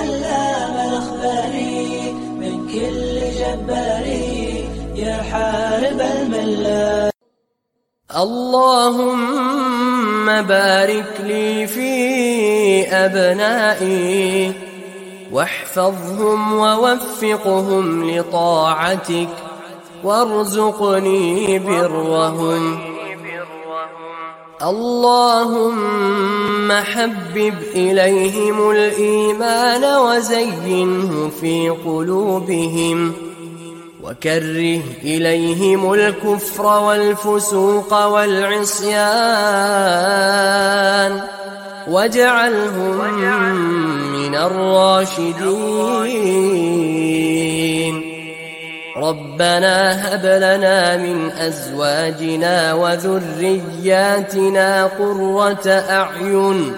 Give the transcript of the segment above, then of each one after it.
علام الأخبار من كل جبار يا حارب الملة اللهم بارك لي في أبنائي واحفظهم ووفقهم لطاعتك وارزقني برهم. اللهم حبب إليهم الإيمان وزينه في قلوبهم وكره إليهم الكفر والفسوق والعصيان واجعلهم من الراشدين. ربنا هب لنا من أزواجنا وذرياتنا قرة أعين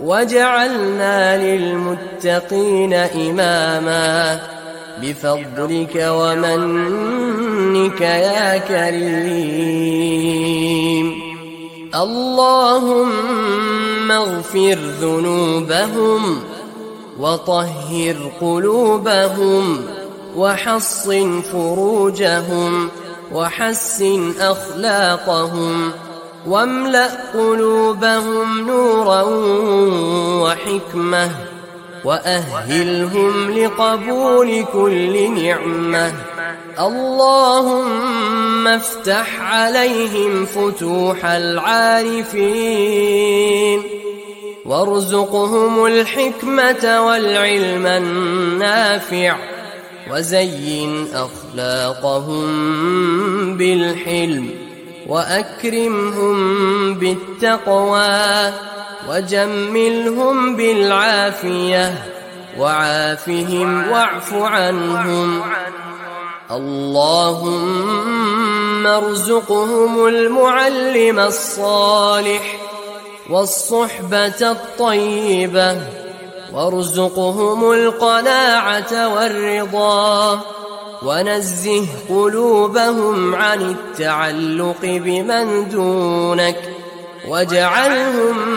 واجعلنا للمتقين إماما بفضلك ومنك يا كريم. اللهم اغفر ذنوبهم وطهر قلوبهم وحصن فروجهم وحسن أخلاقهم واملأ قلوبهم نورا وحكمة وأهلهم لقبول كل نعمة اللهم افتح عليهم فتوح العارفين وارزقهم الحكمة والعلم النافع وزين أخلاقهم بالحلم وأكرمهم بالتقوى وجملهم بالعافية وعافهم واعف عنهم اللهم ارزقهم المعلم الصالح والصحبة الطيبة وارزقهم القناعة والرضا ونزه قلوبهم عن التعلق بمن دونك واجعلهم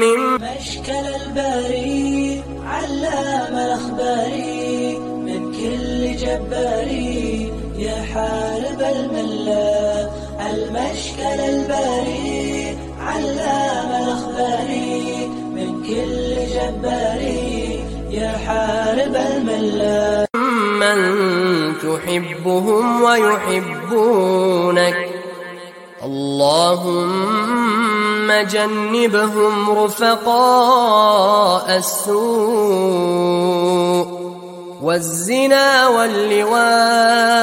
من مشكل الباري علام الأخبار من كل جبار يا حارب الملة المشكل الباري علام الأخبار. كل جبار يا حارب الملة من تحبهم ويحبونك. اللهم جنبهم رفقاء السوء والزنا واللواط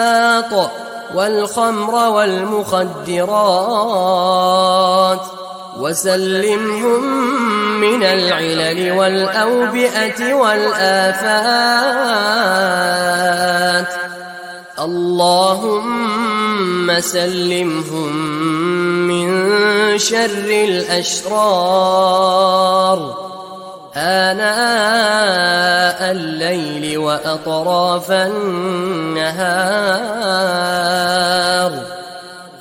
والخمر والمخدرات. وسلمهم من العلل والأوبئة والآفات. اللهم سلمهم من شر الأشرار. آناء الليل وأطراف النهار.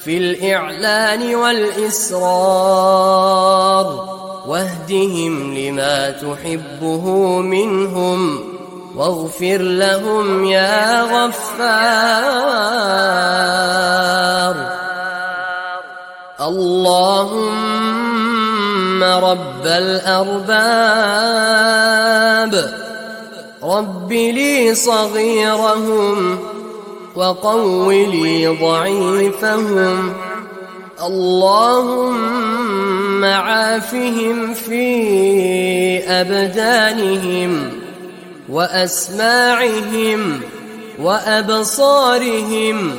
في الإعلان والإسرار واهدهم لما تحبه منهم واغفر لهم يا غفار. اللهم رب الأرباب. رب لي صغيرهم وقو لي ضعيفهم. اللهم عافهم في أبدانهم وأسماعهم وأبصارهم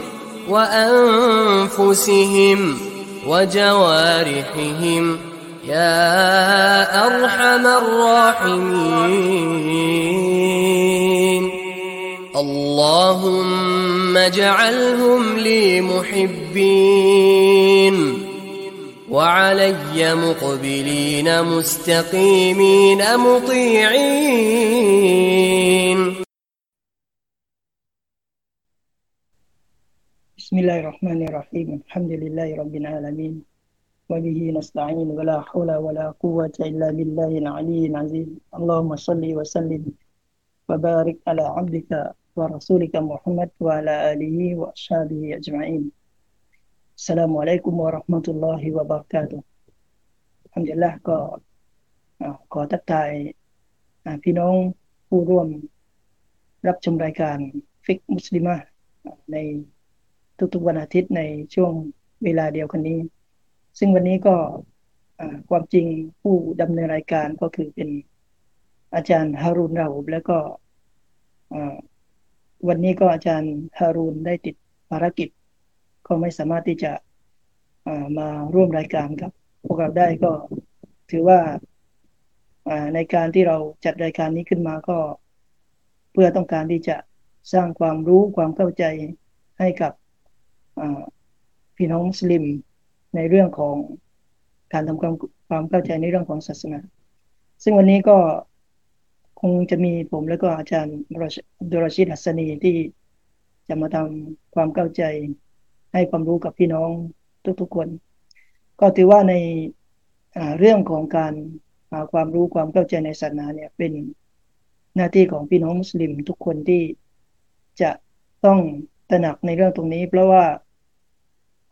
وأنفسهم وجوارحهم. يا أرحم الراحمين. اللهم اجعلهم لي محبين وعلي مقبلين مستقيمين مطيعين. بسم الله الرحمن الرحيم. الحمد لله رب العالمين. وبه نستعين. ولا حول ولا قوة إلا بالله العلي العظيم. اللهم صل وسلم وبارك على عبدك ورسولك محمد وعلى آله وأصحابه أجمعين السلام عليكم ورحمة الله وبركاته الحمد لله ก็ขอทักทายพี่น้องผู้ร่วมรับชมรายการฟิกมุสลิมะในทุกๆวันอาทิตย์ในช่วงเวลาเดียวกันนี้ ซึ่งวันนี้ก็ความจริงผู้ดำเนินรายการก็คือเป็นอาจารย์ฮารุนราหุบแล้วก็ วันนี้ก็อาจารย์ฮารุนได้ติดภารกิจ ก็ไม่สามารถที่จะมาร่วมรายการกับพวกเราได้ก็ถือว่าในการที่เราจัดรายการนี้ขึ้นมาก็ เพื่อต้องการที่จะสร้างความรู้ความเข้าใจให้กับพี่น้องมุสลิมในเรื่องของการทำความความเข้าใจในเรื่องของศาสนา ซึ่งวันนี้ก็ คงจะมีผมแล้วก็อาจารย์ดุรชิดหัสนีที่จะมาทำความเข้าใจให้ความรู้กับพี่น้องทุกๆคน ก็ถือว่าในเรื่องของการหาความรู้ความเข้าใจในศาสนาเนี่ยเป็นหน้าที่ของพี่น้องมุสลิมทุกคนที่จะต้องตระหนักในเรื่องตรงนี้ เพราะว่า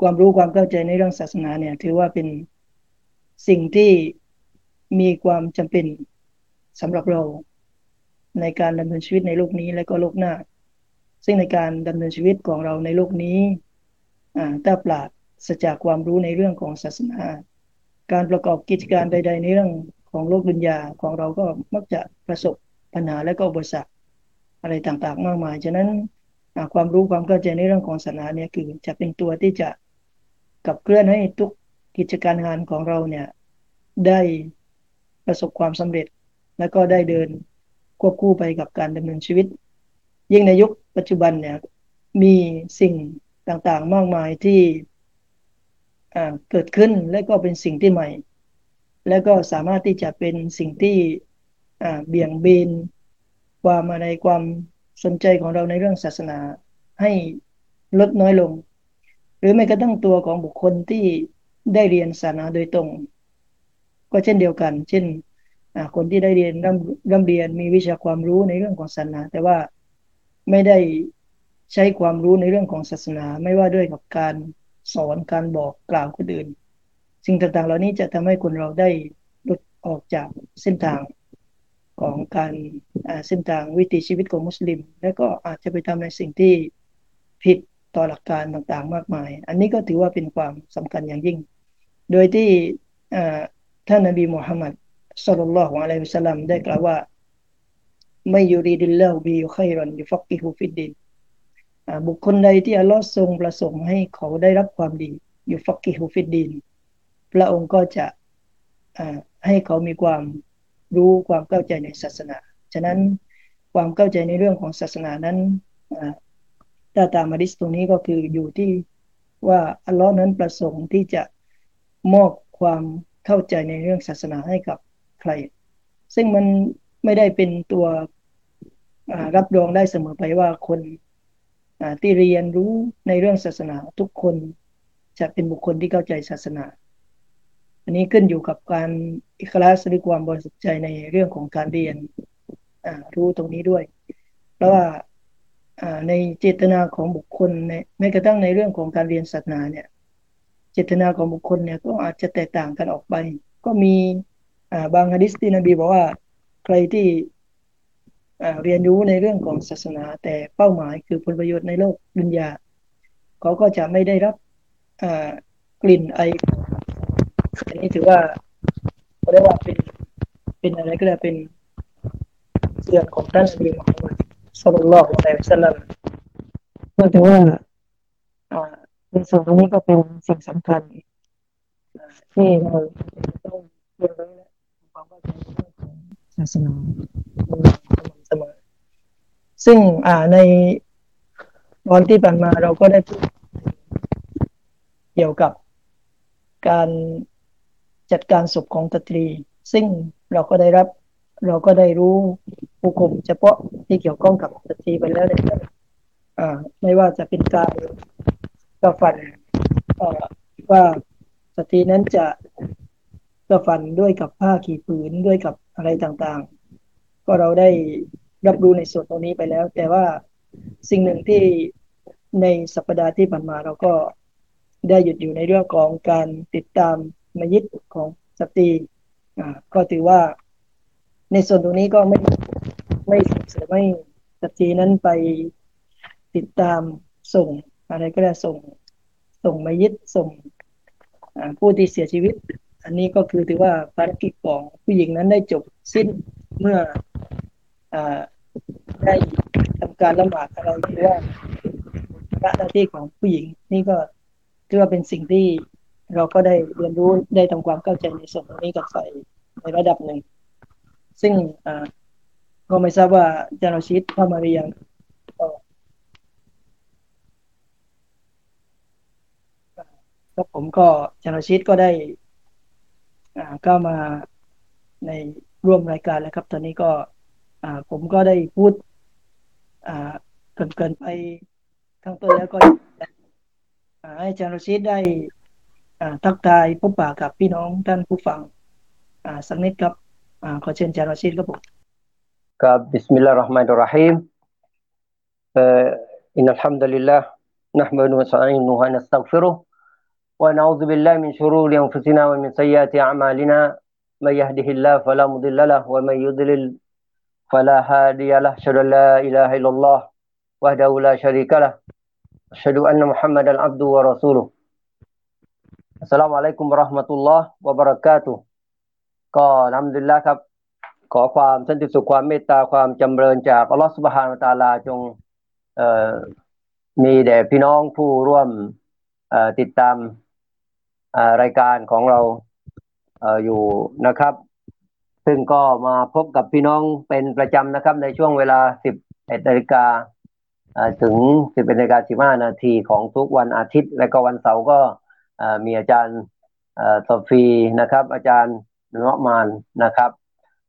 ความรู้ความเข้าใจในเรื่องศาสนาเนี่ย ถือว่าเป็นสิ่งที่มีความจำเป็นสำหรับเรา ในการดำเนินชีวิตในโลกนี้และก็โลกหน้า ซึ่งในการดำเนินชีวิตของเราในโลกนี้ถ้าปราศจากความรู้ในเรื่องของศาสนา การประกอบกิจการใด ๆ ในเรื่องของโลกดุนยาของเราก็มักจะประสบปัญหาและก็อุปสรรคอะไรต่างๆ มากมาย ฉะนั้นความรู้ความเข้าใจในเรื่องของศาสนาเนี่ยคือจะเป็นตัวที่จะกับเคลื่อนให้ทุกกิจการงานของเราเนี่ยได้ประสบความสำเร็จ และก็ได้เดิน ควบคู่ไปกับการดำเนินชีวิต ยิ่งในยุคปัจจุบันเนี่ย มีสิ่งต่างๆ มากมายที่เกิดขึ้นและก็เป็นสิ่งที่ใหม่ และก็สามารถที่จะเป็นสิ่งที่เบี่ยงเบนความอะไรความสนใจของเราในเรื่องศาสนาให้ลดน้อยลง หรือแม้กระทั่งตัวของบุคคลที่ได้เรียนศาสนาโดยตรง ก็เช่นเดียวกัน เช่น คนที่ได้เรียนร่ำร่ำเรียนมีวิชาความรู้ในเรื่องของศาสนา แต่ว่าไม่ได้ใช้ความรู้ในเรื่องของศาสนา ไม่ว่าด้วยกับการสอนการบอกกล่าวคนอื่น สิ่งต่างๆ เหล่านี้จะทำให้คนเราได้หลุดออกจากเส้นทางของการเส้นทางวิถีชีวิตของมุสลิม และก็อาจจะไปทำในสิ่งที่ผิดต่อหลักการต่างๆ มากมาย อันนี้ก็ถือว่าเป็นความสำคัญอย่างยิ่ง โดยที่ท่านนบีมุฮัมมัด สัลลัลลอฮุอะลัยฮิวสัลลัมได้กล่าวว่า من يرد الله به خيرا يفقهه في الدينบุคคลใดที่อัลลอฮ์ทรงประสงค์ให้เขาได้รับความดียุฟักกิฮุฟิดดินพระองค์ก็จะให้เขามีความรู้ความเข้าใจในศาสนา ฉะนั้นความเข้าใจในเรื่องของศาสนานั้นถ้าตามมาดิสตรงนี้ก็คืออยู่ที่ว่าอัลลอฮ์นั้นประสงค์ที่จะมอบความเข้าใจในเรื่องศาสนาให้กับ ใคร ซึ่งมันไม่ได้เป็นตัวรับรองได้เสมอไปว่าคนที่เรียนรู้ในเรื่องศาสนาทุกคนจะเป็นบุคคลที่เข้าใจศาสนา อันนี้ขึ้นอยู่กับการอิคลาสหรือความบริสุทธิ์ใจในเรื่องของการเรียนรู้ตรงนี้ด้วย เพราะว่าในเจตนาของบุคคลในแม้กระทั่งในเรื่องของการเรียนศาสนาเนี่ย เจตนาของบุคคลเนี่ยก็อาจจะแตกต่างกันออกไป ก็มี บางฮะดิษที่นบีบอกว่าใครที่เรียนรู้ในเรื่องของศาสนา แต่เป้าหมายคือผลประโยชน์ในโลกดุนยาเขาก็จะไม่ได้รับกลิ่นไออันนี้ถือว่าเขาเรียกว่าเป็นเป็นอะไรก็ได้เป็นเสื่อของท่านนบีมุฮัมมัดสัลลัลลอฮุอะลัยฮิวะสัลลัมก็ถือว่าในส่วนนี้ก็เป็นสิ่งสำคัญที่เราต้องเรียนรู้ ความเข้าใจของศาสนาเสมอซึ่งอ่าในตอนที่ผ่านมาเราก็ได้พูดเกี่ยวกับการจัดการศพของตตรี ซึ่งเราก็ได้รับ เราก็ได้รู้ผู้คุมเฉพาะที่เกี่ยวข้องกับตตรีไปแล้วเลยอ่าไม่ว่าจะเป็นการกระฝันว่าสตรีนั้นจะ กระฝันด้วยกับผ้าขี่ผืนด้วยกับอะไรต่างๆ ก็เราได้รับรู้ในส่วนตรงนี้ไปแล้ว แต่ว่าสิ่งหนึ่งที่ในสัปดาห์ที่ผ่านมาเราก็ได้หยุดอยู่ในเรื่องของการติดตามมยิตของสตรีอ่าก็ถือว่าในส่วนตรงนี้ก็ไม่ไม่ส่งเสริมให้สตรีนั้นไปติดตามส่งอะไรก็ได้ส่งส่งมยิตส่งผู้ที่เสียชีวิต อันนี้ก็คือถือว่าภารกิจของผู้หญิงนั้นได้จบสิ้นเมื่ออได้ทำการละหมาดอะไรหรือว่าหน้าที่ของผู้หญิง นี่ก็ถือว่าเป็นสิ่งที่เราก็ได้เรียนรู้ได้ทำความเข้าใจในส่วนนี้กับใส่ในระดับหนึ่ง ซึ่งก็ไม่ทราบว่าจารชิตเข้ามาหรือยังก็ผมก็จารชิตก็ได้ ก็มาในร่วมรายการแล้วครับ ตอนนี้ก็ผมก็ได้พูดเกินไปข้างต้นแล้วก็ให้อาจารย์รชิตได้ทักทายพบปะกับพี่น้องท่านผู้ฟังสักนิดครับขอเชิญอาจารย์รชิตครับผมรับبسم الله الرحمن الرحيم إن الحمد لله نحمده ونستعينه ونستغفره ونعوذ بالله من شرور أنفسنا ومن سيئات أعمالنا. من يهده الله فلا مضل له ومن يضلل فلا هادي له. أشهد أن لا إله إلا الله وحده لا شريك له. أشهد أن محمدا عبده ورسوله. السلام عليكم ورحمة الله وبركاته. ก็นำดินแล้วครับ ขอความสันติสุขความเมตตาความจำเริญจากอัลลอฮฺสุบฮานะตาลาจงมีแด่พี่น้องผู้ร่วมติดตาม รายการของเราอยู่นะครับ ซึ่งก็มาพบกับพี่น้องเป็นประจำนะครับ ในช่วงเวลา 11นาฬิกาถึง 11นาฬิกา15นาทีของทุกวันอาทิตย์ และก็วันเสาร์ก็มีอาจารย์สฟีนะครับ อาจารย์เนื้อมานนะครับ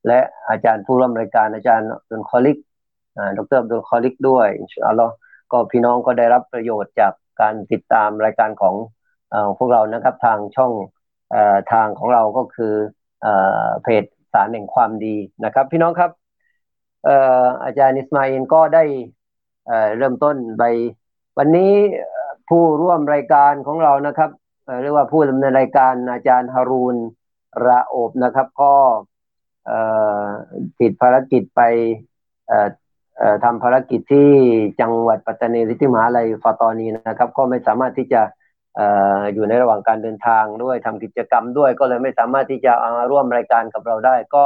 และอาจารย์ผู้ร่วมรายการอาจารย์ดุลคอลิกดรดุลคอลิกด้วยอินชาอัลลอฮ์ก็พี่น้องก็ได้รับประโยชน์จากการติดตามรายการของ อพวกเรานะครับทางช่องทางของเราก็คือเพจสารแห่งความดีนะครับ พี่น้องครับอาจารย์อิสมาอินก็ได้เริ่มต้นไปวันนี้ผู้ร่วมรายการของเรานะครับเรียกว่าผู้ดำเนินรายการอาจารย์ฮารูนระโอบนะครับ ก็ติดภารกิจไปทำภารกิจที่จังหวัดปัตตานีริทิมหาลัยฟาตอนีนะครับ ก็ไม่สามารถที่จะ อยู่ในระหว่างการเดินทางด้วยทำกิจกรรมด้วย ก็เลยไม่สามารถที่จะร่วมรายการกับเราได้ ก็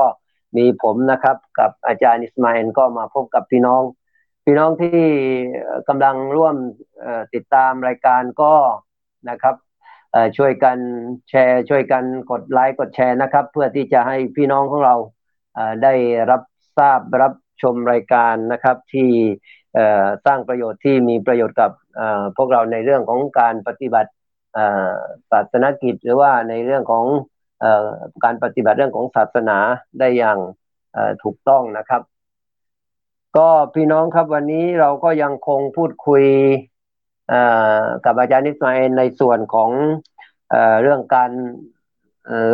มีผมนะครับ กับอาจารย์อิสมาเอินก็มาพบกับพี่น้อง พี่น้องที่กำลังร่วมติดตามรายการก็นะครับช่วยกันแชร์ช่วยกันกดไลค์กดแชร์นะครับ เพื่อที่จะให้พี่น้องของเราได้รับทราบรับชมรายการนะครับที่ สร้างประโยชน์ที่มีประโยชน์กับพวกเราในเรื่องของการปฏิบัติศาสนกิจ หรือว่าในเรื่องของการปฏิบัติเรื่องของศาสนาได้อย่างถูกต้องนะครับ ก็พี่น้องครับวันนี้เราก็ยังคงพูดคุยกับอาจารย์นิสมาเอในส่วนของเรื่องการ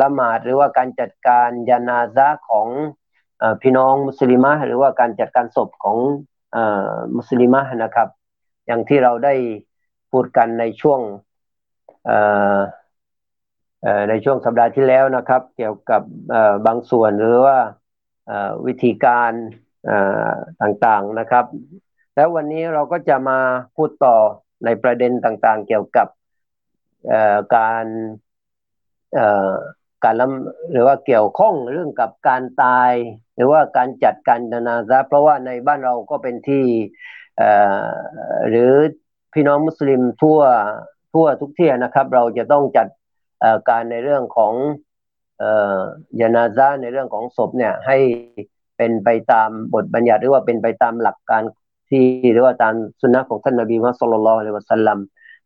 ละหมาดหรือว่าการจัดการยานาซะของพี่น้องมุสลิมะหรือว่าการจัดการศพของ มุสลิมะนะครับ อย่างที่เราได้พูดกันในช่วงในช่วงสัปดาห์ที่แล้วนะครับ เกี่ยวกับบางส่วนหรือว่าวิธีการต่างๆนะครับ แล้ววันนี้เราก็จะมาพูดต่อในประเด็นต่างๆ เกี่ยวกับการ การล้หรือว่าเกี่ยวข้องเรื่องกับการตาย หรือว่าการจัดการนาซาเพราะว่าในบ้านเราก็เป็นที่หรือพี่น้องมุสลิมทั่วทั่วทุกที่นะครับ เราจะต้องจัดการในเรื่องของยานาซาในเรื่องของศพเนี่ยให้เป็นไปตามบทบัญญัติหรือว่าเป็นไปตามหลักการที่หรือว่าตามสุนนะของท่านนบีมุฮัมมัดสุลลัลอะลัยวะสัลลัม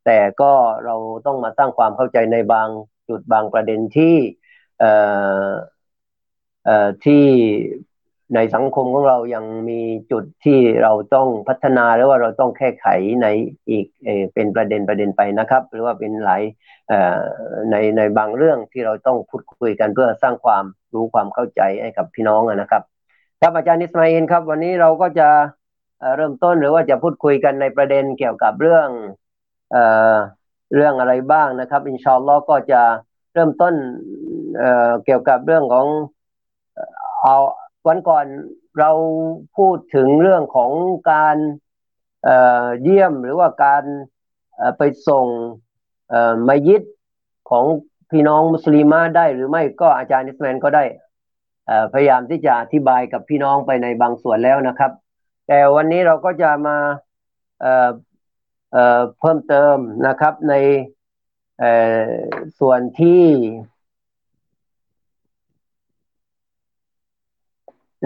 แต่ก็เราต้องมาตั้งความเข้าใจในบางจุดบางประเด็นที่ ที่ในสังคมของเรายังมีจุดที่เราต้องพัฒนาหรือว่าเราต้องแก้ไขในอีกเอเป็นประเด็นประเด็นไปนะครับ หรือว่าเป็นหลายในในบางเรื่องที่เราต้องพูดคุยกันเพื่อสร้างความรู้ความเข้าใจให้กับพี่น้องนะครับครับอาจารย์นิสมาอินครับ วันนี้เราก็จะเริ่มต้นหรือว่าจะพูดคุยกันในประเด็นเกี่ยวกับเรื่องเอเรื่องอะไรบ้างนะครับ อินชาอัลลอฮ์ก็จะเริ่มต้น เกี่ยวกับเรื่องของเอาวันก่อนเราพูดถึงเรื่องของการเยี่ยมหรือว่าการไปส่งมายิดของพี่น้องมุสลิมาได้หรือไม่ก็อาจารย์นิสแมนก็ได้พยายามที่จะอธิบายกับพี่น้องไปในบางส่วนแล้วนะครับ แต่วันนี้เราก็จะมาเพิ่มเติมนะครับในส่วนที่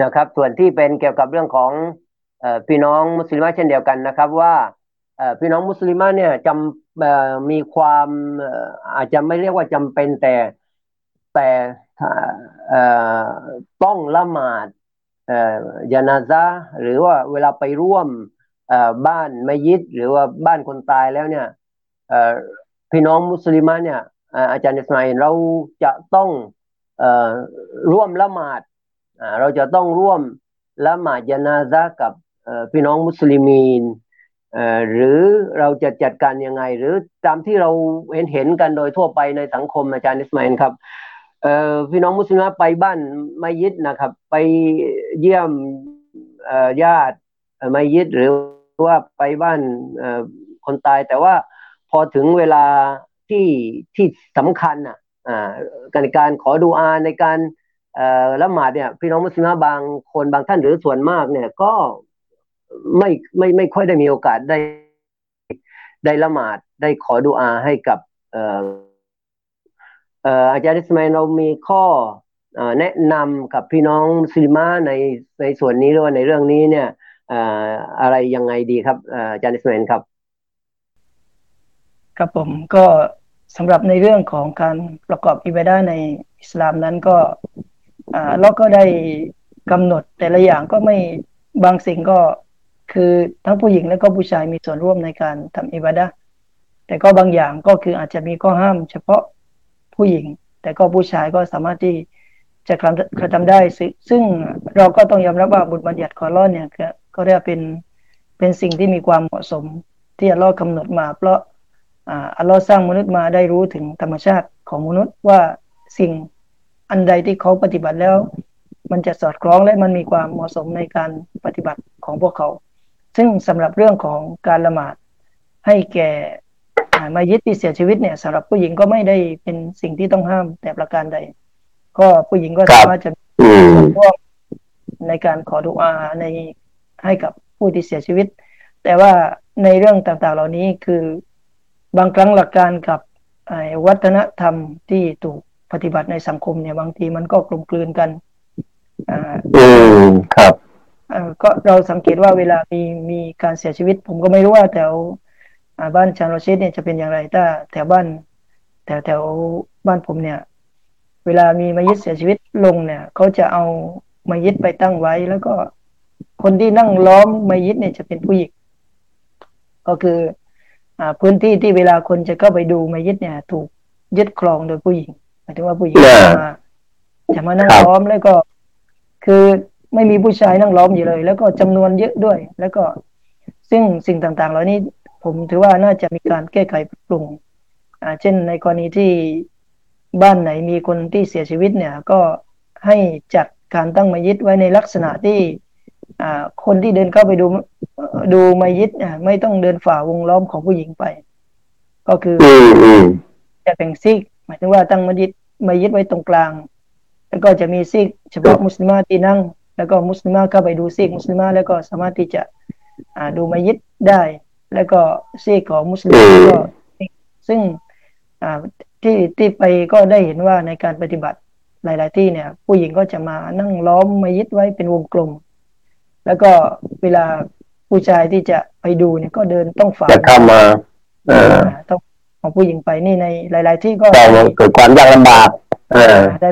นะครับ ส่วนที่เป็นเกี่ยวกับเรื่องของพี่น้องมุสลิมเช่นเดียวกันนะครับ ว่าพี่น้องมุสลิมเนี่ยจำมีความอาจจะไม่เรียกว่าจำเป็นแต่แต่ต้องละหมาดยานาซาหรือว่าเวลาไปร่วมบ้านมัยิดหรือว่าบ้านคนตายแล้วเนี่ยพี่น้องมุสลิมเนี่ยอาจารย์อิสมาอินเราจะต้องร่วมละหมาด เราจะต้องร่วมละหมาดยานาซากับพี่น้องมุสลิมีนหรือเราจะจัดการยังไง หรือตามที่เราเห็นเห็นกันโดยทั่วไปในสังคมอาจารย์อิสมาอินครับพี่น้องมุสลิมไปบ้านมัยิดนะครับ ไปเยี่ยมญาติมัยิดหรือว่าไปบ้านคนตาย แต่ว่าพอถึงเวลาที่ที่สำคัญอะการการขอดูอาในการ ละหมาดเนี่ยพี่น้องมุสลิมบางคนบางท่านหรือส่วนมากเนี่ยก็ไม่ไม่ไม่ค่อยได้มีโอกาสได้ได้ละหมาดได้ขอดูอาให้กับอาจารย์อิสมาเรามีข้อแนะนำกับพี่น้องซิลิมาในในส่วนนี้หรือว่าในเรื่องนี้เนี่ยอะไรยังไงดีครับอาจารย์อิสมาครับ ครับผมก็สำหรับในเรื่องของการประกอบอิบาดาในอิสลามนั้นก็ เราก็ได้กำหนดแต่ละอย่างก็ไม่บางสิ่งก็คือทั้งผู้หญิงและก็ผู้ชายมีส่วนร่วมในการทำอิบาดาแต่ก็บางอย่างก็คืออาจจะมีข้อห้าม เฉพาะผู้หญิง แต่ก็ผู้ชายก็สามารถที่จะกระทำได้ ซึ่งเราก็ต้องยอมรับว่าบุตรบัญญัติคอรอนเนี่ยก็เรียกเป็นเป็นสิ่งที่มีความเหมาะสม ที่อัลลอฮ์กำหนดมา เพราะอัลลอฮ์สร้างมนุษย์มาได้รู้ถึงธรรมชาติของมนุษย์ว่าสิ่ง อันใดที่เขาปฏิบัติแล้ว มันจะสอดคล้องและมันมีความเหมาะสมในการปฏิบัติของพวกเขา ซึ่งสำหรับเรื่องของการละหมาดให้แก่มายิดที่เสียชีวิตเนี่ยสำหรับผู้หญิงก็ไม่ได้เป็นสิ่งที่ต้องห้ามแต่ประการใด ก็ผู้หญิงก็สามารถจะร่วมในการขอดุอาในให้กับผู้ที่เสียชีวิต แต่ว่าในเรื่องต่างๆ เหล่านี้คือบางครั้งหลักการกับวัฒนธรรมที่ถูก ปฏิบัติในสังคมเนี่ยบางทีมันก็กลมกลืนกันอ่าอืมครับก็เราสังเกตว่าเวลามีมีการเสียชีวิต ผมก็ไม่รู้ว่าแถวบ้านชานโรชิดเนี่ยจะเป็นอย่างไรถ้าแถวบ้านแถวแถวบ้านผมเนี่ย เวลามีมายิดเสียชีวิตลงเนี่ยเขาจะเอามายิดไปตั้งไว้ แล้วก็คนที่นั่งล้อมมายิดเนี่ยจะเป็นผู้หญิงก็คืออ่าพื้นที่ที่เวลาคนจะเข้าไปดูมายิดเนี่ย ถูกยึดครองโดยผู้หญิงหมายถึงว่าผู้หญิงมาจะมานั่งล้อมแล้วก็ คือไม่มีผู้ชายนั่งล้อมอยู่เลย แล้วก็จำนวนเยอะด้วย แล้วก็ซึ่งสิ่งต่างๆ เหล่านี้ผมถือว่าน่าจะมีการแก้ไขปรุงอ่าเช่นในกรณีที่บ้านไหนมีคนที่เสียชีวิตเนี่ย ก็ให้จัดการตั้งมัยิดไว้ในลักษณะที่อ่าคนที่เดินเข้าไปดูดูมัยิดอ่าไม่ต้องเดินฝ่าวงล้อมของผู้หญิงไป ก็คือจะแบ่งซีกห มายถึงว่าตั้งมัยิดมัยิดไว้ตรงกลาง แล้วก็จะมีซีกเฉพาะมุสลิมาที่นั่ง แล้วก็มุสลิมาเข้าไปดูซีกมุสลิมาแล้วก็สามารถที่จะอ่าดูมัยิดได้ แล้วก็ซีกของมุสลิมก็ซึ่งที่ที่ไปก็ได้เห็นว่าในการปฏิบัติหลาย ๆ ที่เนี่ย ผู้หญิงก็จะมานั่งล้อมมายึดไว้เป็นวงกลม แล้วก็เวลาผู้ชายที่จะไปดูเนี่ยก็เดินต้องฝ่าจะเข้ามาต้อง ของผู้หญิงไปนี่ในหลาย ๆ ที่ก็เกิดความยากลำบากได้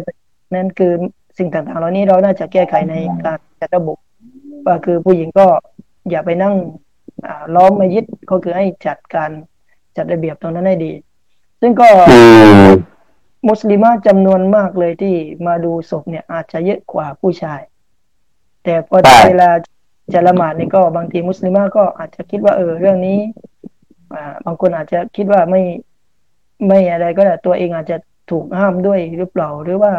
นั่นคือสิ่งต่างๆ เหล่านี้เราน่าจะแก้ไขในการจัดระบบว่าคือผู้หญิงก็อย่าไปนั่งล้อมมายึดก็คือให้จัดการจัดระเบียบตรงนั้นให้ดี ซึ่งก็มุสลิมจำนวนมากเลยที่มาดูศพเนี่ย อาจจะเยอะกว่าผู้ชายแแต่พอเวลาจะละหมาดนี่ก็บางทีมุสลิมาก็อาจจะคิดว่าเออเรื่องนี้อ่า บางคนอาจจะคิดว่าไม่ไม่อะไรก็ได้ตัวเองอาจจะถูกห้ามด้วยหรือเปล่าหรือว่า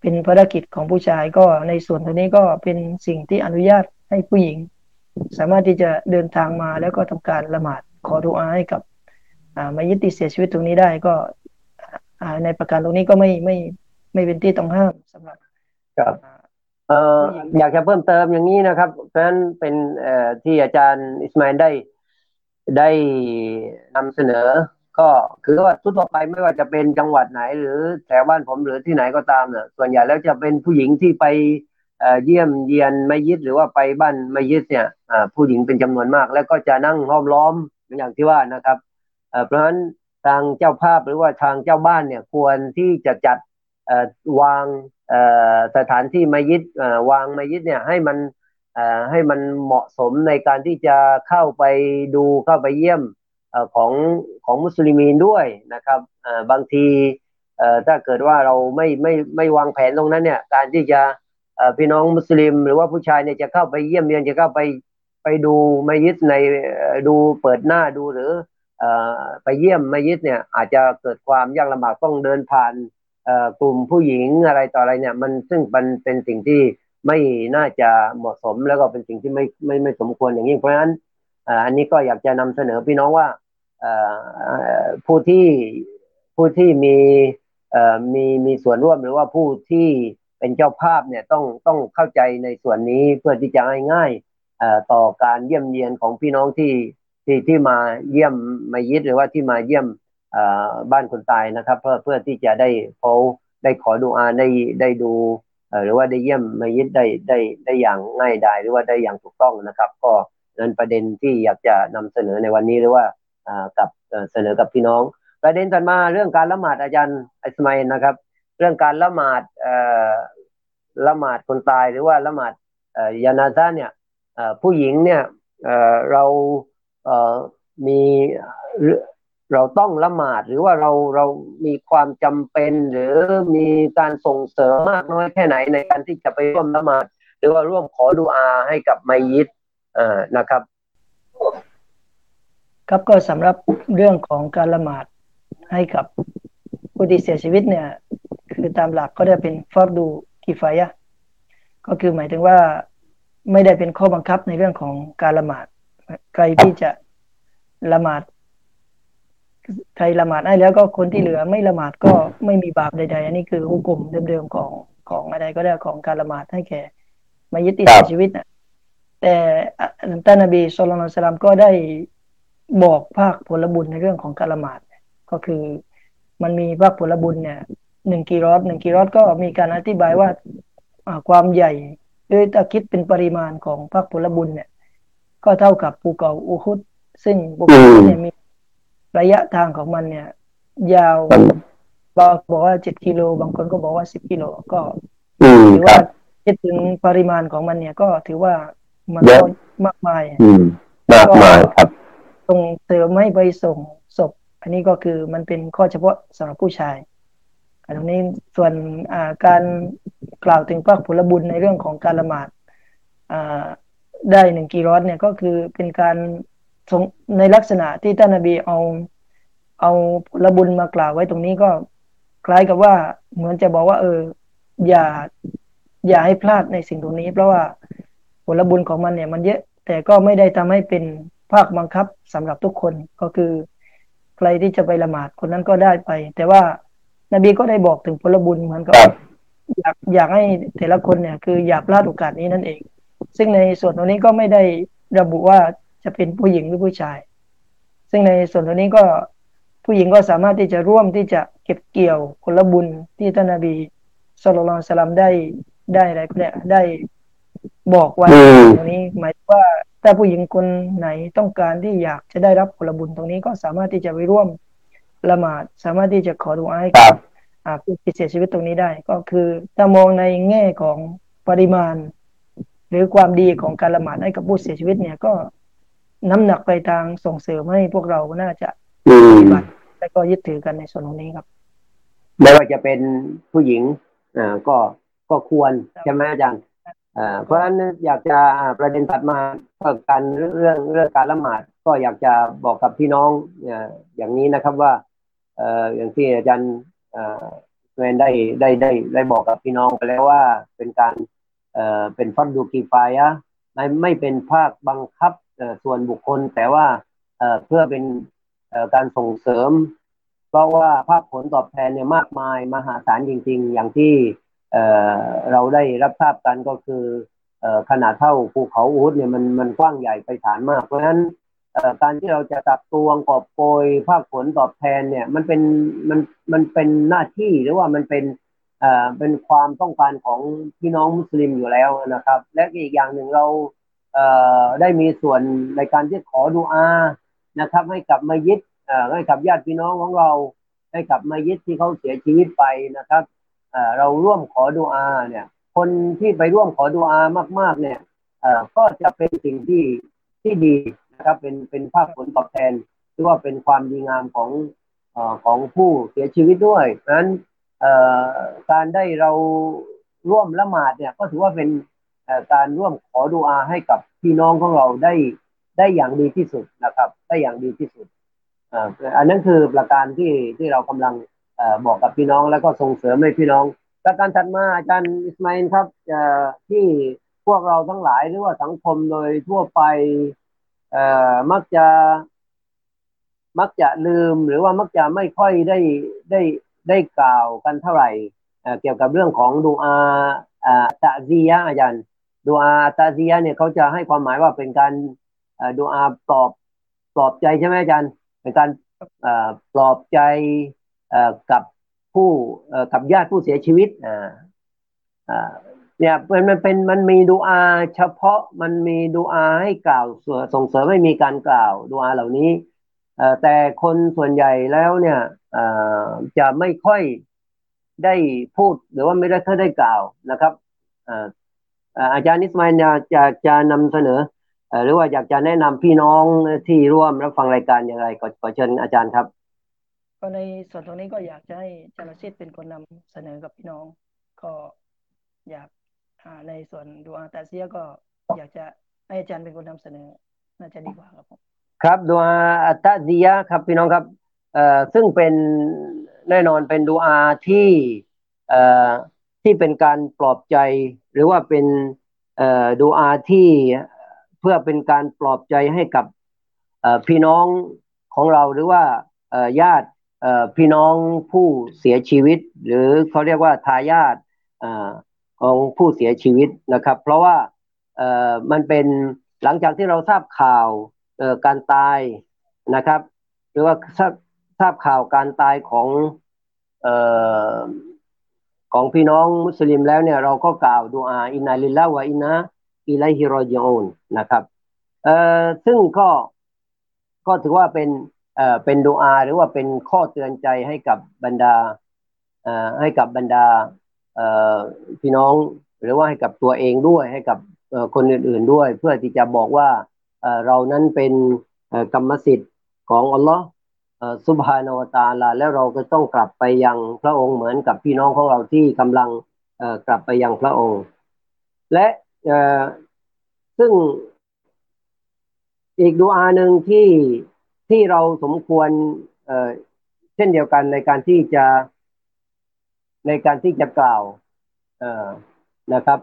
เป็นภารกิจของผู้ชายก็ในส่วนตรงนี้ก็เป็นสิ่งที่อนุญาตให้ผู้หญิง สามารถที่จะเดินทางมาแล้วก็ทำการละหมาดขอดุอาให้กับอ่ามายึดติเสียชีวิตตรงนี้ได้ก็อ่าในประการตรงนี้ก็ไม่ไม่ไม่เป็นที่ต้องห้ามสำหรับครับเอ่ออยากจะเพิ่มเติมอย่างนี้นะครับเพราะฉะนั้นเป็นเอ่อที่อาจารย์อิสมาอิลได้ ได้นำเสนอ ก็คือว่าทั่วไปไม่ว่าจะเป็นจังหวัดไหน หรือแถวบ้านผมหรือที่ไหนก็ตามเนี่ยส่วนใหญ่แล้วจะเป็นผู้หญิงที่ไปเยี่ยมเยียนมัยิดหรือว่าไปบ้านมัยิดเนี่ยผู้หญิงเป็นจำนวนมาก แล้วก็จะนั่งห้อมล้อมอย่างที่ว่านะครับเพราะฉะนั้นทางเจ้าภาพหรือว่าทางเจ้าบ้านเนี่ยควรที่จะจัดวางสถานที่มัยิดวางมัยิดเนี่ยให้มัน ให้มันเหมาะสมในการที่จะเข้าไปดูเข้าไปเยี่ยมของของมุสลิมีนด้วยนะครับบางทีถ้าเกิดว่าเราไม่ไม่ไม่วางแผนตรงนั้นเนี่ยการที่จะพี่น้องมุสลิม หรือว่าผู้ชายเนี่ยจะเข้าไปเยี่ยมเยียนจะเข้าไปไปดูมัยิดในดูเปิดหน้าดูหรือไปเยี่ยมมัยิดเนี่ยอาจจะเกิดความยากลำบากต้องเดินผ่านกลุ่มผู้หญิงอะไรต่ออะไรเนี่ยมันซึ่งมันเป็นสิ่งที่ ไม่น่าจะเหมาะสมแล้วก็เป็นสิ่งที่ไม่ไม่ไม่สมควรอย่างยิ่งเพราะฉะนั้นอันนี้ก็อยากจะนำเสนอพี่น้องว่าผู้ที่ผู้ที่มีมีมีส่วนร่วมหรือว่าผู้ที่เป็นเจ้าภาพเนี่ยต้องต้องเข้าใจในส่วนนี้เพื่อที่จะง่ายๆต่อการเยี่ยมเยียนของพี่น้องที่ที่ที่มาเยี่ยมมายิดหรือว่าที่มาเยี่ยมบ้านคนตายนะครับ เพื่อเพื่อที่จะได้เขาได้ขอดูอาได้ได้ดู หรือว่าได้เยี่ยมมายิดได้ได้ได้อย่างง่ายดายหรือว่าได้อย่างถูกต้องนะครับ ก็นั้นประเด็นที่อยากจะนำเสนอในวันนี้หรือว่ากับเสนอกับพี่น้อง ประเด็นต่อมาเรื่องการละหมาดอาจารย์อิสมาอินนะครับ เรื่องการละหมาดละหมาดคนตายหรือว่าละหมาดยานาซาเนี่ยผู้หญิงเนี่ยเรามี เราต้องละหมาดหรือว่าเราเรามีความจำเป็น หรือมีการส่งเสริมมากน้อยแค่ไหนในการที่จะไปร่วมละหมาด หรือว่าร่วมขอดูอาให้กับไมยิดอ่านะครับ ครับก็สำหรับเรื่องของการละหมาดให้กับผู้ที่เสียชีวิตเนี่ย คือตามหลักก็ได้เป็นฟอร์ดูกิฟายะก็คือหมายถึงว่าไม่ได้เป็นข้อบังคับในเรื่องของการละหมาด ใครที่จะละหมาด ใครละหมาดได้แล้วก็คนที่เหลือไม่ละหมาดก็ไม่มีบาปใด ๆ อันนี้คือหุกกลมเดิมๆของของอะไรก็ได้ของการละหมาดให้แก่มายึดติดชีวิตนะแต่ท่านนบีสุลต่านสลามก็ได้บอกภาคผลบุญในเรื่องของการละหมาดก็คือมันมีภาคผลบุญเนี่ยหนึ่งกิโลหนึ่งกิโลก็มีการอธิบายว่าความใหญ่หรือถ้าคิดเป็นปริมาณของภาคผลบุญเนี่ย ก็เท่ากับภูเขาอูฮุดซึ่งภูเขาเนี่ยมี ระยะทางของมันเนี่ย ยาวบางบอกว่าเจ็ดกิโลบางคนก็บอกว่าสิบกิโลก็ถือว่าคิดถึงปริมาณของมันเนี่ยก็ถือว่ามันก็มากมายมากมายครับตรงเสริมไม่ไปส่งศพ อันนี้ก็คือมันเป็นข้อเฉพาะสำหรับผู้ชายตรงนี้ส่วนการกล่าวถึงพระผลบุญในเรื่องของการละหมาดได้หนึ่งกิโลเนี่ยก็คือเป็นการ ในลักษณะที่ท่านนบีเอา เอาระบุญมากล่าวไว้ตรงนี้ก็คล้ายกับว่าเหมือนจะบอกว่า เออ อย่า อย่าให้พลาดในสิ่งตรงนี้ เพราะว่าผลบุญของมันเนี่ย มันเยอะแต่ก็ไม่ได้ทำให้เป็นภาคบังคับสำหรับทุกคนก็คือใครที่จะไปละหมาดคนนั้นก็ได้ไป แต่ว่านบีก็ได้บอกถึงผลบุญเหมือนกับอยากอยากให้แต่ละคนเนี่ย คืออย่าพลาดโอกาสนี้นั่นเอง ซึ่งในส่วนตรงนี้ก็ไม่ได้ระบุว่า จะเป็นผู้หญิงหรือผู้ชาย ซึ่งในส่วนตรงนี้ก็ผู้หญิงก็สามารถที่จะร่วมที่จะเก็บเกี่ยวผลบุญที่ท่านนบีสุลต่านสลัมได้ได้อะไรก็ได้ได้บอกไว้ตรงนี้ หมายว่าถ้าผู้หญิงคนไหนต้องการที่อยากจะได้รับผลบุญตรงนี้ก็สามารถที่จะไปร่วมละหมาดสามารถที่จะขอดูอาให้กับผู้ที่เสียชีวิตตรงนี้ได้ ก็คือถ้ามองในแง่ของปริมาณ หรือความดีของการละหมาดให้กับผู้เสียชีวิตเนี่ยก็ น้ำหนักไปทางส่งเสริมให้พวกเราน่าจะปฏิบัติและก็ยึดถือกันในส่วนตรงนี้ครับไม่ว่าจะเป็นผู้หญิงอ่าก็ก็ควรใช่ไหมอาจารย์เพราะฉะนั้นอยากจะประเด็นถัดมาก็การเรื่องเรื่องการละหมาดก็อยากจะบอกกับพี่น้องอย่างนี้นะครับว่าอย่างที่อาจารย์แมนได้ได้ได้ได้บอกกับพี่น้องไปแล้วว่าเป็นการเป็นฟัดดูกีฟายะไม่ไม่เป็นภาคบังคับ ส่วนบุคคล แต่ว่าเพื่อเป็นการส่งเสริม เพราะว่าภาคผลตอบแทนเนี่ยมากมายมหาศาลจริง ๆ อย่างที่เราได้รับทราบกันก็คือขนาดเท่าภูเขาอูดเนี่ยมันมันกว้างใหญ่ไปฐานมาก เพราะฉะนั้นการที่เราจะตักตวงกอบโกยภาคผลตอบแทนเนี่ยมันเป็นมันมันเป็นหน้าที่หรือว่ามันเป็นเอ่อเป็นความต้องการของพี่น้องมุสลิมอยู่แล้วนะครับ และอีกอย่างหนึ่งเรา ได้มีส่วนในการที่ขอดุอานะครับ ให้กับมัยิดให้กับญาติพี่น้องของเรา ให้กับมัยิดที่เขาเสียชีวิตไปนะครับเราร่วมขอดุอาเนี่ย คนที่ไปร่วมขอดุอามาก ๆ เนี่ยก็จะเป็นสิ่งที่ที่ดีนะครับ เป็นเป็นภาพผลตอบแทนหรือว่าเป็นความดีงามของอของผู้เสียชีวิตด้วยนั้นการได้เราร่วมละหมาดเนี่ยก็ถือว่าเป็นการร่วมขอดูอาให้กับ พี่น้องของเราได้ได้อย่างดีที่สุดนะครับ ได้อย่างดีที่สุดอันนั้นคือประการที่ที่เรากำลังบอกกับพี่น้องแล้วก็ส่งเสริมให้พี่น้อง ประการถัดมาอาจารย์อิสมาอินครับที่พวกเราทั้งหลายหรือว่าสังคมโดยทั่วไปมักจะมักจะลืมหรือว่ามักจะไม่ค่อยได้ได้ได้กล่าวกันเท่าไหร่เกี่ยวกับเรื่องของดูอาตะซียะอาจารย์ ดูอาตะซียะเนี่ยเขาจะให้ความหมายว่าเป็นการดูอาปลอบปลอบใจใช่ไหมอาจารย์เป็นการปลอบใจกับผู้กับญาติผู้เสียชีวิตเนี่ยมันมันเป็นมันมีดูอาเฉพาะมันมีดูอาให้กล่าวส่งเสริมไม่มีการกล่าวดูอาเหล่านี้แต่คนส่วนใหญ่แล้วเนี่ยจะไม่ค่อยได้พูดหรือว่าไม่ได้ค่อยได้กล่าวนะครับ อาจารย์นิสมายจะจะนำเสนอ หรือว่าอยากจะแนะนำพี่น้องที่ร่วมรับฟังรายการอย่างไรก็ขอเชิญอาจารย์ครับ ก็ในส่วนตรงนี้ก็อยากจะให้จารชิตเป็นคนนำเสนอกับพี่น้อง ก็อยากในส่วนดูอาตาเซียก็อยากจะให้อาจารย์เป็นคนนำเสนอ น่าจะดีกว่าครับผมครับดูอาอัตซียะครับพี่น้องครับเอ่อซึ่งเป็นแน่นอนเป็นดูอาที่เอ่อ ที่เป็นการปลอบใจ หรือว่าเป็นอ่อดูอาที่เพื่อเป็นการปลอบใจให้กับอ่อพี่น้องของเราหรือว่าอ่อญาต่อพี่น้องผู้เสียชีวิต หรือเขาเรียกว่าทายาทอ่าของผู้เสียชีวิตนะครับ เพราะว่าอ่อมันเป็นหลังจากที่เราทราบข่าวอ่อการตายนะครับ หรือว่าทราบทราบข่าวการตายของอ่อ ของพี่น้องมุสลิมแล้วเนี่ยเราก็กล่าวดูอาอินนาลิลลาห์วะอินนะอิไลฮิรอญิอูนนะครับเอ่อซึ่งก็ก็ถือว่าเป็นเอ่อเป็นดูอาหรือว่าเป็นข้อเตือนใจให้กับบรรดาเอ่อให้กับบรรดาเอ่อพี่น้องหรือว่าให้กับตัวเองด้วยให้กับคนอื่นๆด้วย เพื่อที่จะบอกว่าเรานั้นเป็นกรรมสิทธิ์ของอัลลอฮ์ สุบฮานวตาลาแล้วเราก็ต้องกลับไปยังพระองค์เหมือนกับพี่น้องของเราที่กำลังกลับไปยังพระองค์ และซึ่งอีกดูอาหนึ่งที่ที่เราสมควรเช่นเดียวกันในการที่จะในการที่จะกล่าวนะครับ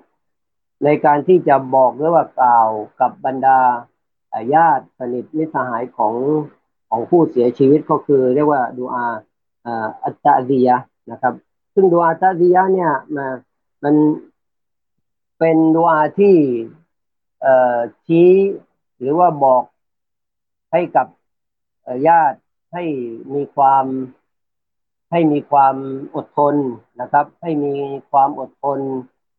ในการที่จะบอกหรือว่ากล่าวกับบรรดาญาติสนิทมิตรสหายของ ของผู้เสียชีวิตก็คือเรียกว่าดูอาอัตตาดียะนะครับ ซึ่งดูอาอัตตาดียะเนี่ยมามันเป็นดูอาที่เอชี้หรือว่าบอกให้กับญาติให้มีความให้มีความอดทนนะครับ ให้มีความอดทน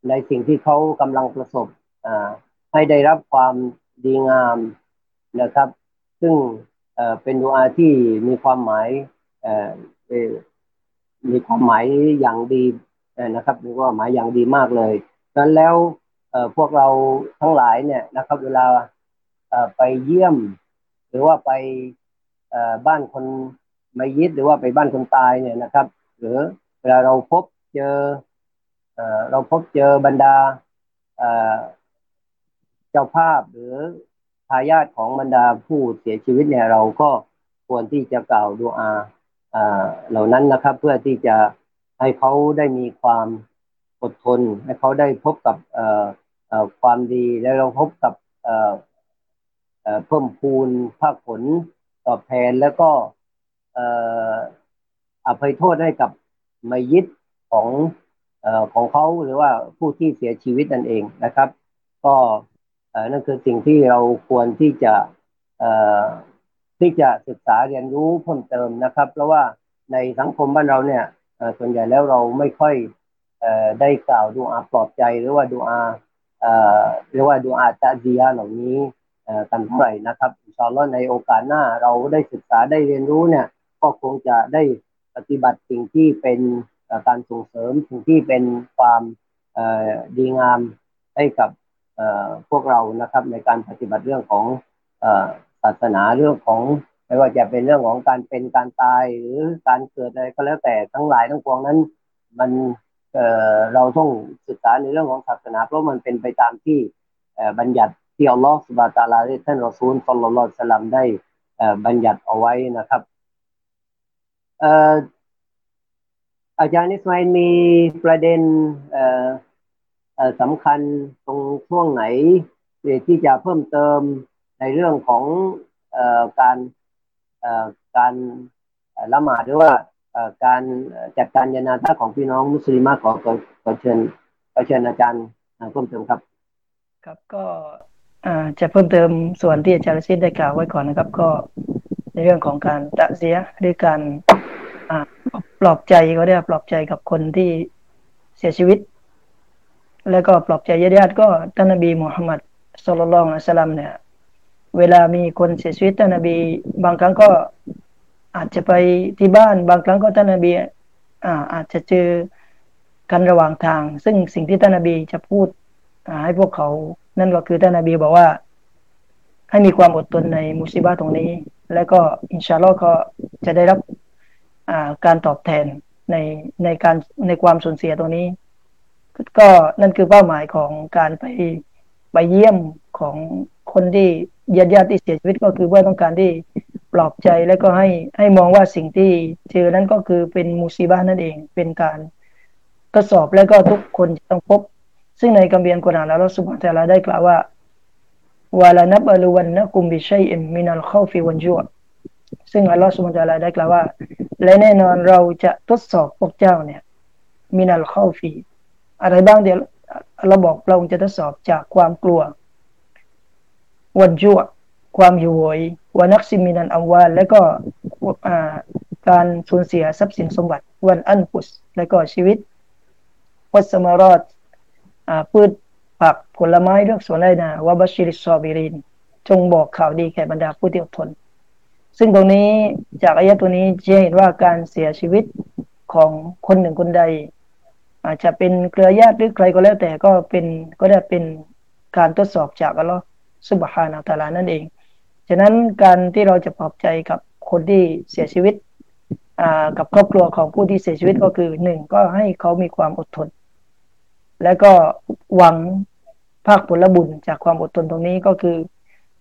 ในสิ่งที่เขากำลังประสบให้ได้รับความดีงามนะครับ ซึ่ง เป็นดูอาที่มีความหมายมีความหมายอย่างดีนะครับมีความหมายอย่างดีมากเลยดังนั้นแล้วพวกเราทั้งหลายเนี่ยนะครับเวลาไปเยี่ยม หรือว่าไปบ้านคนไม่ยิดหรือว่าไปบ้านคนตายเนี่ยนะครับ หรือเวลาเราพบเจอเราพบเจอบรรดาเจ้าภาพหรือ ทายาทของบรรดาผู้เสียชีวิตเนี่ยเราก็ควรที่จะกล่าวดูอาเหล่านั้นนะครับ เพื่อที่จะให้เขาได้มีความอดทน ให้เขาได้พบกับความดีและเราพบกับเพิ่มพูนภาคผลตอบแทนแล้วก็อภัยโทษให้กับมัยิดของของเขาหรือว่าผู้ที่เสียชีวิตนั่นเองนะครับ ก็ นั่นคือสิ่งที่เราควรที่จะที่จะศึกษาเรียนรู้เพิ่มเติมนะครับ เพราะว่าในสังคมบ้านเราเนี่ยส่วนใหญ่แล้วเราไม่ค่อยได้กล่าวดูอาปลอบใจหรือว่าดูอาเรียกว่าดูอาตาเดียเหล่านี้กันเท่าไหร่นะครับอินชาอัลล์ในโอกาสหน้าเราได้ศึกษาได้เรียนรู้เนี่ยก็คงจะได้ปฏิบัติสิ่งที่เป็นการส่งเสริมสิ่งที่เป็นความดีงามให้กับ พวกเรานะครับในการปฏิบัติเรื่องของศาสนาเรื่องของไม่ว่าจะเป็นเรื่องของการเป็นการตายหรือการเกิดอะไรก็แล้วแต่ทั้งหลายทั้งปวงนั้น มันเเราต้องศึกษาในเรื่องของศาสนา เพราะมันเป็นไปตามที่บัญญัติที่อัลลอฮฺสุบะตาลาท่านรอซูลสัลลัลลอฮุสลัมได้บัญญัติเอาไว้นะครับอาจารย์นิสมัยมีประเด็น สำคัญตรงช่วงไหนที่จะเพิ่มเติมในเรื่องของการการละหมาดหรือว่าการจัดการยานาท่าของพี่น้องมุสลิมขอขอเชิญขอเชิญอาจารย์เพิ่มเติมครับ ครับก็จะเพิ่มเติมส่วนที่อาจารย์ซิดได้กล่าวไว้ก่อนนะครับ ก็ในเรื่องของการตะเสียหรือการปลอบใจก็ได้ปลอบใจกับคนที่เสียชีวิต แล้วก็ปลอบใจญาติก็ท่านนบีมุฮัมมัดสุลลัลละสลัมเนี่ย เวลามีคนเสียชีวิตท่านนบี บางครั้งก็อาจจะไปที่บ้าน บางครั้งก็ท่านนบีอ่าอาจจะเจอกันระหว่างทาง ซึ่งสิ่งที่ท่านนบีจะพูดให้พวกเขา นั่นก็คือท่านนบีบอกว่า ให้มีความอดทนในมุสิบาตรงนี้ แล้วก็อินชาอัลลอฮ์ก็จะได้รับการตอบแทนในในการในความสูญเสียตรงนี้ ก็นั่นคือเป้าหมายของการไปไปเยี่ยมของคนที่ญาติญาติที่เสียชีวิตก็คือเพื่อต้องการที่ปลอบใจแล้วก็ให้ให้มองว่าสิ่งที่เจอนั้นก็คือเป็นมูซีบ้านั่นเอง เป็นการทดสอบแล้วก็ทุกคนจะต้องพบ ซึ่งในกัมเบียนกุรอานแล้วสุบฮานตะลาได้กล่าวว่าولنبلونكم بشيء من الخوف والجوعซึ่งอัลลอฮฺสุบฮานตะลาได้กล่าวว่า และแน่นอนเราจะทดสอบพวกเจ้าเนี่ยمن الخوف อะไรบ้างเดี๋ยวเราบอกเราจะทดสอบจากความกลัว วันจั่ว ความหิวโหยونقص من الأموالและก็การสูญเสียทรัพย์สินสมบัติ والأنفس และก็ชีวิต والثمراتพืชผักผลไม้เลือกสวนไรนาวาบชิริซอบิริน จงบอกข่าวดีแก่บรรดาผู้ที่อดทน ซึ่งตรงนี้จากอายะตัวนี้จะเห็นว่าการเสียชีวิตของคนหนึ่งคนใด อาจจะเป็นเครือญาติหรือใครก็แล้วแต่ก็เป็นก็ได้เป็นการทดสอบจากอัลลอฮฺสุบฮานาตาลานั่นเอง ฉะนั้นการที่เราจะปลอบใจกับคนที่เสียชีวิตกับครอบครัวของผู้ที่เสียชีวิตก็คือหนึ่งก็ให้เขามีความอดทน และก็หวังภาคผลบุญจากความอดทนตรงนี้ก็คือ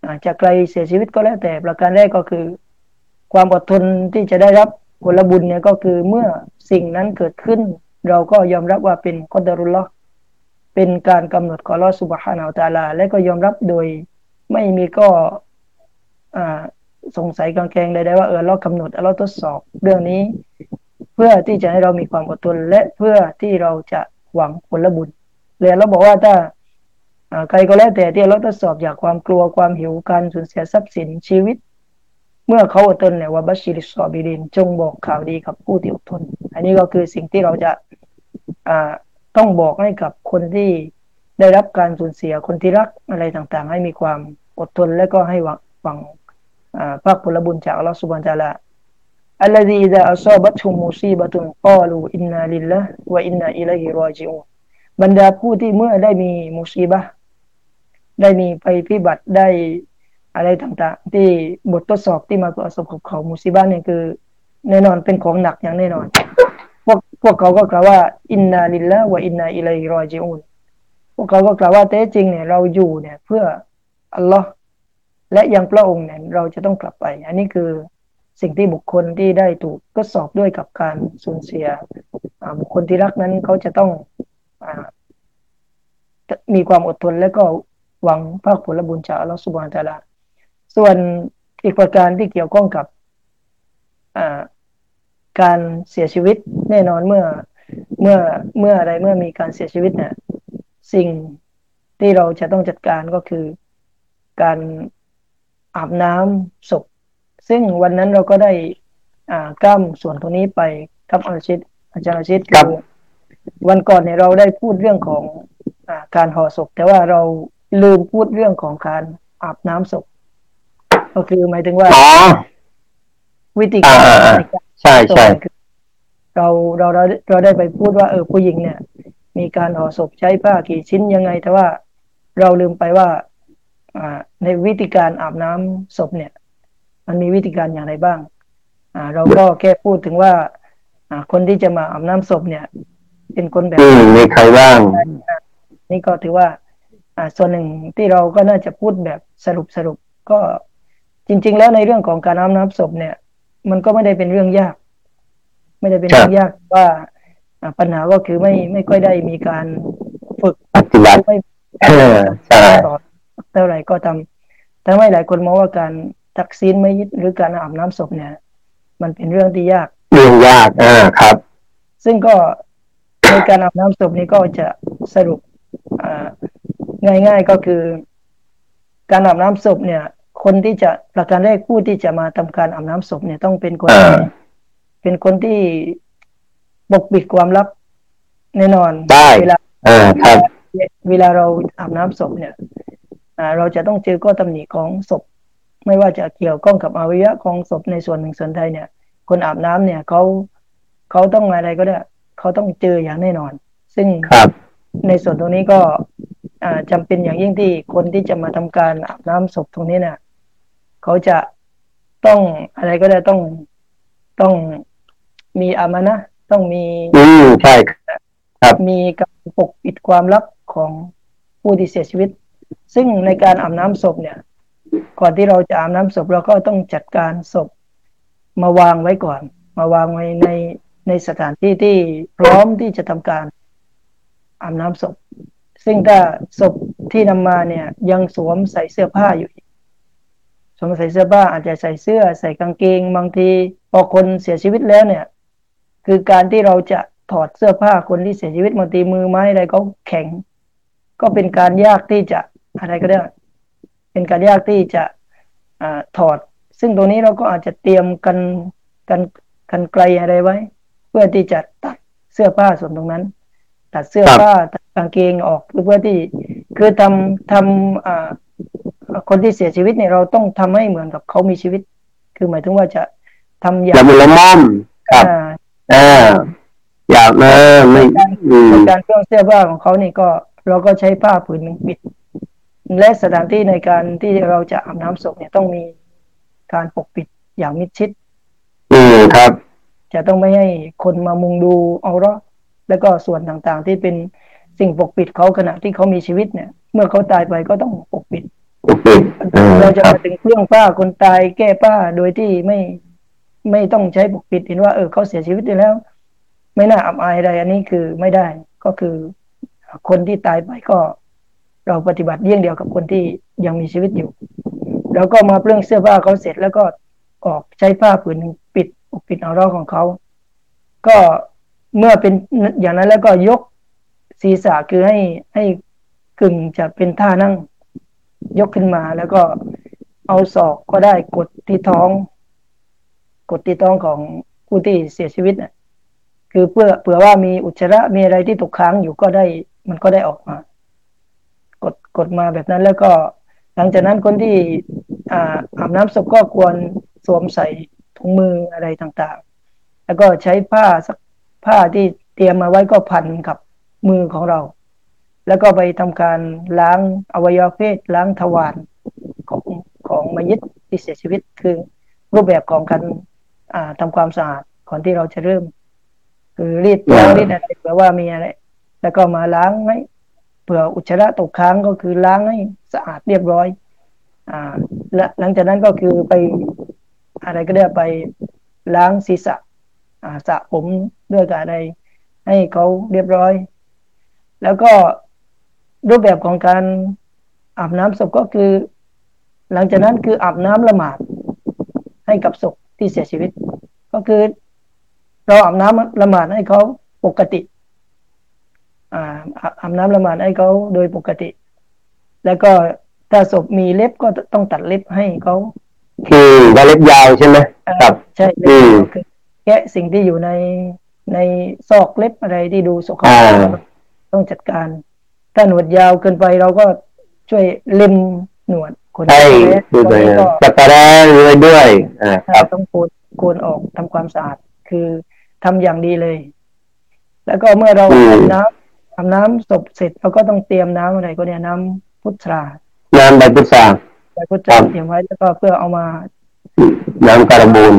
อาจจะไกลเสียชีวิตก็แล้วแต่ ประการแรกก็คือ ความอดทนที่จะได้รับผลบุญเนี่ยก็คือเมื่อสิ่งนั้นเกิดขึ้น เราก็ยอมรับว่าเป็นกอดรุลลอฮ์เป็นการกำหนดของลอสุบฮานาอัลตาลา และก็ยอมรับโดยไม่มีก็สงสัยกังแกงใดๆว่าเออเรากำหนดเราทดสอบเรื่องนี้ เพื่อที่จะให้เรามีความอดทนและเพื่อที่เราจะหวังผลบุญเลยเราบอกว่าถ้าใครก็แล้วแต่ที่เราทดสอบจากความกลัวความหิวการสูญเสียทรัพย์สินชีวิต เมื่อเขาอดทนเนี่ยว่าบัชิริสซอบิรินจงบอกข่าวดีกับผู้ที่อดทน อันนี้ก็คือสิ่งที่เราจะอ่าต้องบอกให้กับคนที่ได้รับการสูญเสียคนที่รักอะไรต่างๆ ให้มีความอดทนและก็ให้หวังหวังภาคผลบุญจากอัลลอฮฺสุบานตะละอัลลอฮีดะอัลซอบัตุมุซีบะตุนกาลูอินนาลิลละวะอินนาอิลัยฮิรอจิอูบรรดาผู้ที่เมื่อได้มีมุซีบะได้มีไปพิบัติได้ อะไรต่างๆ ที่บททดสอบที่มาประสบกับเขามุสิบ้านเนี่ยคือ แน่นอนเป็นของหนักอย่างแน่นอน พวกพวกเขาก็กล่าวว่า อินนาลิลละวะอินนาอิลัยรอจิอูนพวกเขาก็กล่าวว่าแท้จริงเนี่ยเราอยู่เนี่ย เพื่ออัลลอฮ์และยังพระองค์เนี่ยเราจะต้องกลับไป อันนี้คือสิ่งที่บุคคลที่ได้ถูกทดสอบด้วยกับการสูญเสียบุคคลที่รักนั้นเขาจะต้องอมีความอดทนและก็หวังภาคผลบุญจากอัลลอฮฺสุบานตะลา ส่วนอีกประการที่เกี่ยวข้องกับการเสียชีวิตแน่นอนเมื่อเมื่อเมื่ออะไรเมื่อมีการเสียชีวิตเนี่ยสิ่งที่เราจะต้องจัดการก็คือการอาบน้ำศพ ซึ่งวันนั้นเราก็ได้อ่าก้ามส่วนตรงนี้ไปครับอาชิตอาจารย์อาชิตคือวันก่อนเนี่ยเราได้พูดเรื่องของอ่าการห่อศพ แต่ว่าเราลืมพูดเรื่องของการอาบน้ำศพ ก็คือหมายถึงว่าวิธีการในการใช่ใช่เราเราเราเราได้ไปพูดว่าเออผู้หญิงเนี่ย มีการห่อศพใช้ผ้ากี่ชิ้นยังไง แต่ว่าเราลืมไปว่า อ่า ในวิธีการอาบน้ำศพเนี่ย มันมีวิธีการอย่างไรบ้าง อ่า เราก็แค่พูดถึงว่า อ่า คนที่จะมาอาบน้ำศพเนี่ย เป็นคนแบบมีใครบ้างนี่ก็ถือว่า อ่า ส่วนหนึ่งที่เราก็น่าจะพูดแบบสรุปสรุปก็ จริง ๆ แล้วในเรื่องของการอาบน้ำศพเนี่ย มันก็ไม่ได้เป็นเรื่องยาก ไม่ได้เป็นเรื่องยากว่าปัญหาก็คือไม่ไม่ค่อยได้มีการฝึกปฏิบัติไม่ใช่เท่าไหร่ก็ทำทำให้หลายคนมองว่าการตักซีนไม่ยึดหรือการอาบน้ำศพเนี่ย มันเป็นเรื่องที่ยากเรื่องยากอ่าครับ ซึ่งก็ในการอาบน้ำศพนี้ก็จะสรุปอ่าง่ายๆก็คือ การอาบน้ำศพเนี่ย คนที่จะประการแรกผู้ที่จะมาทำการอาบน้ำศพเนี่ยต้องเป็นคนเป็นคนที่ปกปิดความลับแน่นอนเวลาเวลาเราอาบน้ำศพเนี่ยเราจะต้องเจอก็ตำหนิของศพ ไม่ว่าจะเกี่ยวข้องกับอวัยวะของศพในส่วนหนึ่งส่วนใดเนี่ย คนอาบน้ำเนี่ยเขาเขาต้องอะไรก็ได้เขาต้องเจออย่างแน่นอน ซึ่งในส่วนตรงนี้ก็จำเป็นอย่างยิ่งที่คนที่จะมาทำการอาบน้ำศพตรงนี้เนี่ย เขาจะต้องอะไรก็ได้ต้องต้องมีอามานะต้องมีอืมใช่ครับมีการปกปิดความลับของผู้ที่เสียชีวิต ซึ่งในการอาบน้ำศพเนี่ย ก่อนที่เราจะอาบน้ำศพเราก็ต้องจัดการศพมาวางไว้ก่อน มาวางไว้ในในสถานที่ที่พร้อมที่จะทำการอาบน้ำศพ ซึ่งถ้าศพที่นำมาเนี่ย ยังสวมใส่เสื้อผ้าอยู่ สวมใส่เสื้อผ้าอาจจะใส่เสื้อ ใส่กางเกง บางทีพอคนเสียชีวิตแล้วเนี่ย คือการที่เราจะถอดเสื้อผ้าคนที่เสียชีวิตบางทีมือไม้อะไรก็แข็ง ก็เป็นการยากที่จะอะไรก็ได้ เป็นการยากที่จะอถอด ซึ่งตรงนี้เราก็อาจจะเตรียมกันกันกันไกลอะไรไว้ เพื่อที่จะตัดเสื้อผ้าส่วนตรงนั้น ตัดเสื้อผ้าตัดกางเกงออกเพื่อที่คือทำทำ คนที่เสียชีวิตเนี่ยเราต้องทำให้เหมือนกับเขามีชีวิต คือหมายถึงว่าจะทำอย่างละม่อมครับอ่าอยากนะไม่การเครื่องเสื้อผ้าของเขานี่ก็ เราก็ใช้ผ้าผืนหนึ่งปิด และสถานที่ในการที่เราจะอาบน้ำศพเนี่ยต้องมีการปกปิดอย่างมิดชิด อืมครับ จะต้องไม่ให้คนมามุงดูเอาละแล้วก็ส่วนต่างๆ ที่เป็นสิ่งปกปิดเขาขณะที่เขามีชีวิตเนี่ย เมื่อเขาตายไปก็ต้องปกปิด เราจะมาถึงเครื่องป้าคนตายแก้ป้าโดยที่ไม่ไม่ต้องใช้ปกปิดเห็นว่าเออเขาเสียชีวิตไปแล้ว ไม่น่าอับอายอะไรอันนี้คือไม่ได้ก็คือคนที่ตายไปก็ เราปฏิบัติเยี่ยงเดียวกับคนที่ยังมีชีวิตอยู่ แล้วก็มาเปลื้องเสื้อผ้าเขาเสร็จแล้วก็ออกใช้ผ้าผืนหนึ่งปิดปกปิดเอาเราของเขา ก็เมื่อเป็นอย่างนั้นแล้วก็ยกศีรษะคือให้ให้กึ่งจะเป็นท่านั่ง ยกขึ้นมาแล้วก็เอาศอกก็ได้กดที่ท้อง กดที่ท้องของผู้ที่เสียชีวิตน่ะ คือเพื่อเผื่อว่ามีอุจจาระมีอะไรที่ตกค้างอยู่ก็ได้ มันก็ได้ออกมา กดกดมาแบบนั้นแล้วก็ หลังจากนั้นคนที่อาอาบน้ำศพก็ควรสวมใส่ถุงมืออะไรต่างๆ แล้วก็ใช้ผ้าสักผ้าที่เตรียมมาไว้ก็พันกับมือของเรา แล้วก็ไปทำการล้างอวัยวะเพศล้างทวารของของมยิตที่เสียชีวิตคือรูปแบบของการทำความสะอาดก่อนที่เราจะเริ่ม คือรีดตัวรีดอะไรแปลว่ามีอะไร แล้วก็มาล้างไหมเผื่ออุจจาระตกค้างก็คือล้างให้สะอาดเรียบร้อย อ่า และหลังจากนั้นก็คือไปอะไรก็ได้ไปล้างศีรษะอ่าสระผมด้วยกับอะไรให้เขาเรียบร้อย แล้วก็ รูปแบบของการอาบน้ำศพก็คือ หลังจากนั้นคืออาบน้ำละหมาดให้กับศพที่เสียชีวิต ก็คือ เราอาบน้ำละหมาดให้เขาปกติอ่าอาบน้ำละหมาดให้เขาโดยปกติ แล้วก็ถ้าศพมีเล็บก็ต้องตัดเล็บให้เขาคือว่าเล็บยาวใช่ไหมครับ ใช่เล็บคือแกะสิ่งที่อยู่ในในซอกเล็บอะไรที่ดูสกปรกต้องจัดการ ถ้าหนวดยาวเกินไปเราก็ช่วยเล็มหนวดคนใช่คือเลยจัดการเลยด้วยอ่าครับต้องโกนโกนออกทำความสะอาดคือทำอย่างดีเลย แล้วก็เมื่อเราทำน้ำทำน้ำศพเสร็จเราก็ต้องเตรียมน้ำอะไรก็เนี่ยน้ำพุทราน้ำใบพุทราใบพุทราเตรียมไว้แล้วก็เพื่อเอามา น้ำการบูน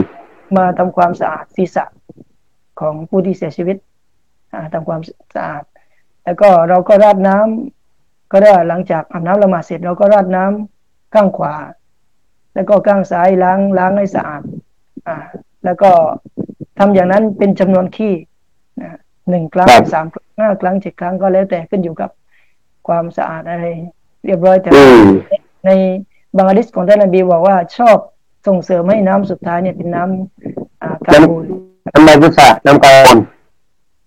มาทำความสะอาดศีรษะของผู้ที่เสียชีวิตทำความสะอาด แล้วก็เราก็ราดน้ำก็ได้หลังจากอาบน้ำละหมาดเสร็จ เราก็ราดน้ำข้างขวา แล้วก็ข้างซ้ายล้างล้างให้สะอาดอ่า แล้วก็ทำอย่างนั้นเป็นจำนวนขี้นะหนึ่งครั้งสามครั้งห้าครั้งเจ็ดครั้งก็แล้วแต่ขึ้นอยู่กับความสะอาดอะไร เรียบร้อยแต่ในบางอดิษของท่านนบีบอกว่าชอบส่งเสริมให้น้ำสุดท้ายเนี่ยเป็นน้ำกาบูนน้ำใบพุทราน้ำกระบูน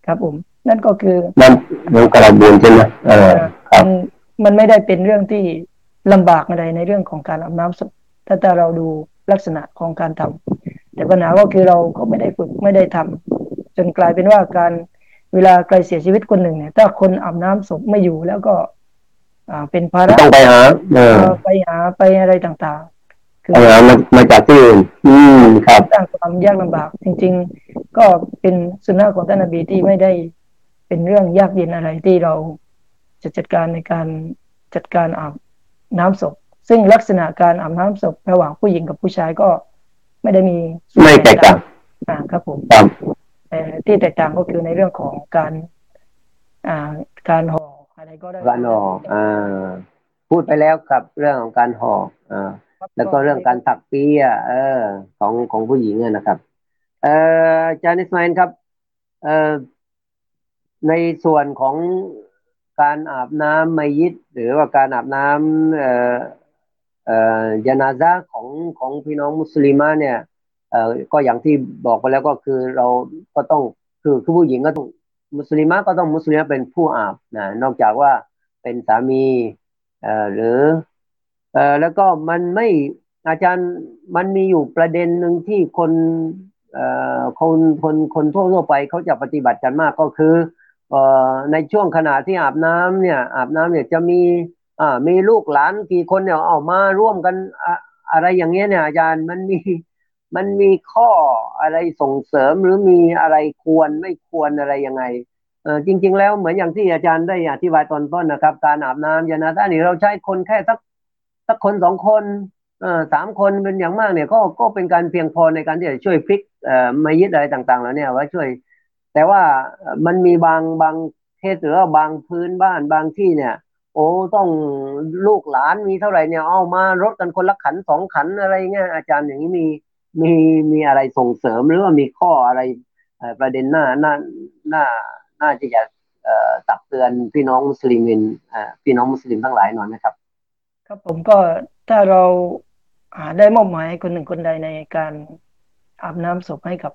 ครับผม นั่นก็คือน้ำ น้ำกระบูนใช่ไหมเออครับมันไม่ได้เป็นเรื่องที่ลำบากอะไรในเรื่องของการอาบน้ำศพถ้าแต่เราดูลักษณะของการทำแต่ปัญหาก็คือเราก็ไม่ได้ฝึกไม่ได้ทำจนกลายเป็นว่าการเวลาใครเสียชีวิตคนหนึ่งเนี่ย ถ้าคนอาบน้ำศพไม่อยู่แล้วก็ อ่าเป็นภาระต้องไปหาไปหาไปอะไรต่างคือมามาจากที่อื่นอืมครับสร้างความยากลำบาก จริง ๆ ก็เป็นสุนัขของท่านอบีที่ไม่ได้ เป็นเรื่องยากเย็นอะไรที่เราจะจัดการในการจัดการอาบน้ำศพ ซึ่งลักษณะการอาบน้ำศพระหว่างผู้หญิงกับผู้ชายก็ไม่ได้มีไม่แตกต่างอ่าครับผมแต่ที่แตกต่างก็คือในเรื่องของการอ่าการห่ออะไรก็ได้การห่ออ่าพูดไปแล้วครับเรื่องของการห่ออ่าแล้วก็เรื่องการถักปีอะเออ ของของผู้หญิงนะครับ เอ่อจานิสไมน์ครับ เอ่อ ในส่วนของการอาบน้ำไมยิดหรือว่าการอาบน้ำอ่อเอ่อยานาซาของของพี่น้องมุสลิมเนี่ยเอ่อก็อย่างที่บอกไปแล้วก็คือเราก็ต้องคือคือผู้หญิงก็ต้องมุสลิมก็ต้องมุสลิมเป็นผู้อาบนะนอกจากว่าเป็นสามีเอ่อหรือเอ่อแล้วก็มันไม่อาจารย์มันมีอยู่ประเด็นหนึ่งที่คนเอ่อคนคนคนทั่วทั่วไปเขาจะปฏิบัติกันมากก็คือ ในช่วงขณะที่อาบน้ำเนี่ย อาบน้ำเนี่ยจะมีอ่ามีลูกหลานกี่คนเนี่ยออกมาร่วมกันอะอะไรอย่างเงี้ยเนี่ยอาจารย์มันมีมันมีข้ออะไรส่งเสริมหรือมีอะไรควรไม่ควรอะไรยังไงเออจริง ๆ แล้วเหมือนอย่างที่อาจารย์ได้อธิบายตอนต้นนะครับ การอาบน้ำยานาท่านี่เราใช้คนแค่สักสักคนสองคนเออสามคนเป็นอย่างมากเนี่ยก็ก็เป็นการเพียงพอในการที่จะช่วยพลิกเอ่อมายึดอะไรต่าง ๆ แล้วเนี่ยว่าช่วย แต่ว่ามันมีบางบางเคสหรือว่าบางพื้นบ้านบางที่เนี่ย โอ้ต้องลูกหลานมีเท่าไหร่เนี่ยเอามารถกันคนละขันสองขันอะไรเงี้ยอาจารย์อย่างนี้มีมีมีอะไรส่งเสริมหรือว่ามีข้ออะไรประเด็นหน้าหน้าหน้าน่าที่จะตักเตือนพี่น้องมุสลิมินพี่น้องมุสลิมทั้งหลายหน่อยนะครับ ครับผมก็ถ้าเราได้มอบหมายคนหนึ่งคนใดในการอาบน้ำศพให้กับ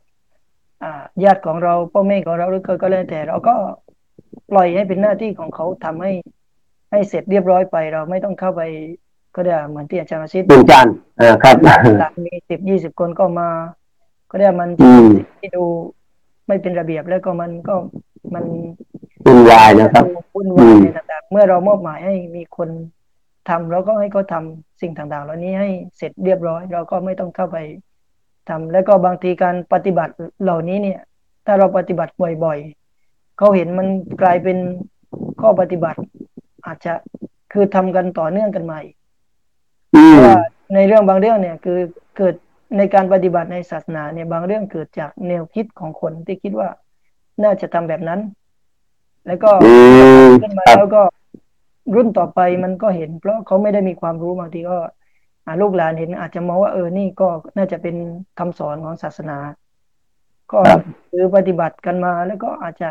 ญาติของเราพ่อแม่ของเราหรือก็แล้วแต่เราก็ปล่อยให้เป็นหน้าที่ของเขาทำให้ ให้เสร็จเรียบร้อยไป เราไม่ต้องเข้าไปก็ได้เหมือนที่อาจารย์อาชิตดูจานอ่าครับมีสิบยี่สิบคนก็มา ก็ได้มันที่ดูไม่เป็นระเบียบแล้วก็มันก็มันวุ่นวายนะครับวุ่นวายต่างๆเมื่อเรามอบหมายให้มีคนทำเราก็ให้เขาทาสิ่งต่างๆ เหล่านี้ให้เสร็จเรียบร้อย เราก็ไม่ต้องเข้าไป ทำแล้วก็บางทีการปฏิบัติเหล่านี้เนี่ย ถ้าเราปฏิบัติบ่อยๆเขาเห็นมันกลายเป็นข้อปฏิบัติ อาจจะคือทำกันต่อเนื่องกันใหม่เพราะว่าในเรื่องบางเรื่องเนี่ย คือเกิดในการปฏิบัติในศาสนาเนี่ยบางเรื่องเกิดจากแนวคิดของคนที่คิดว่าน่าจะทำแบบนั้น แล้วก็ขึ้นมาแล้วก็รุ่นต่อไปมันก็เห็น เพราะเขาไม่ได้มีความรู้บางทีก็ ลูกหลานเห็นอาจจะมองว่าเออนี่ก็น่าจะเป็นคำสอนของศาสนา ก็หรือปฏิบัติกันมาแล้วก็อาจจะ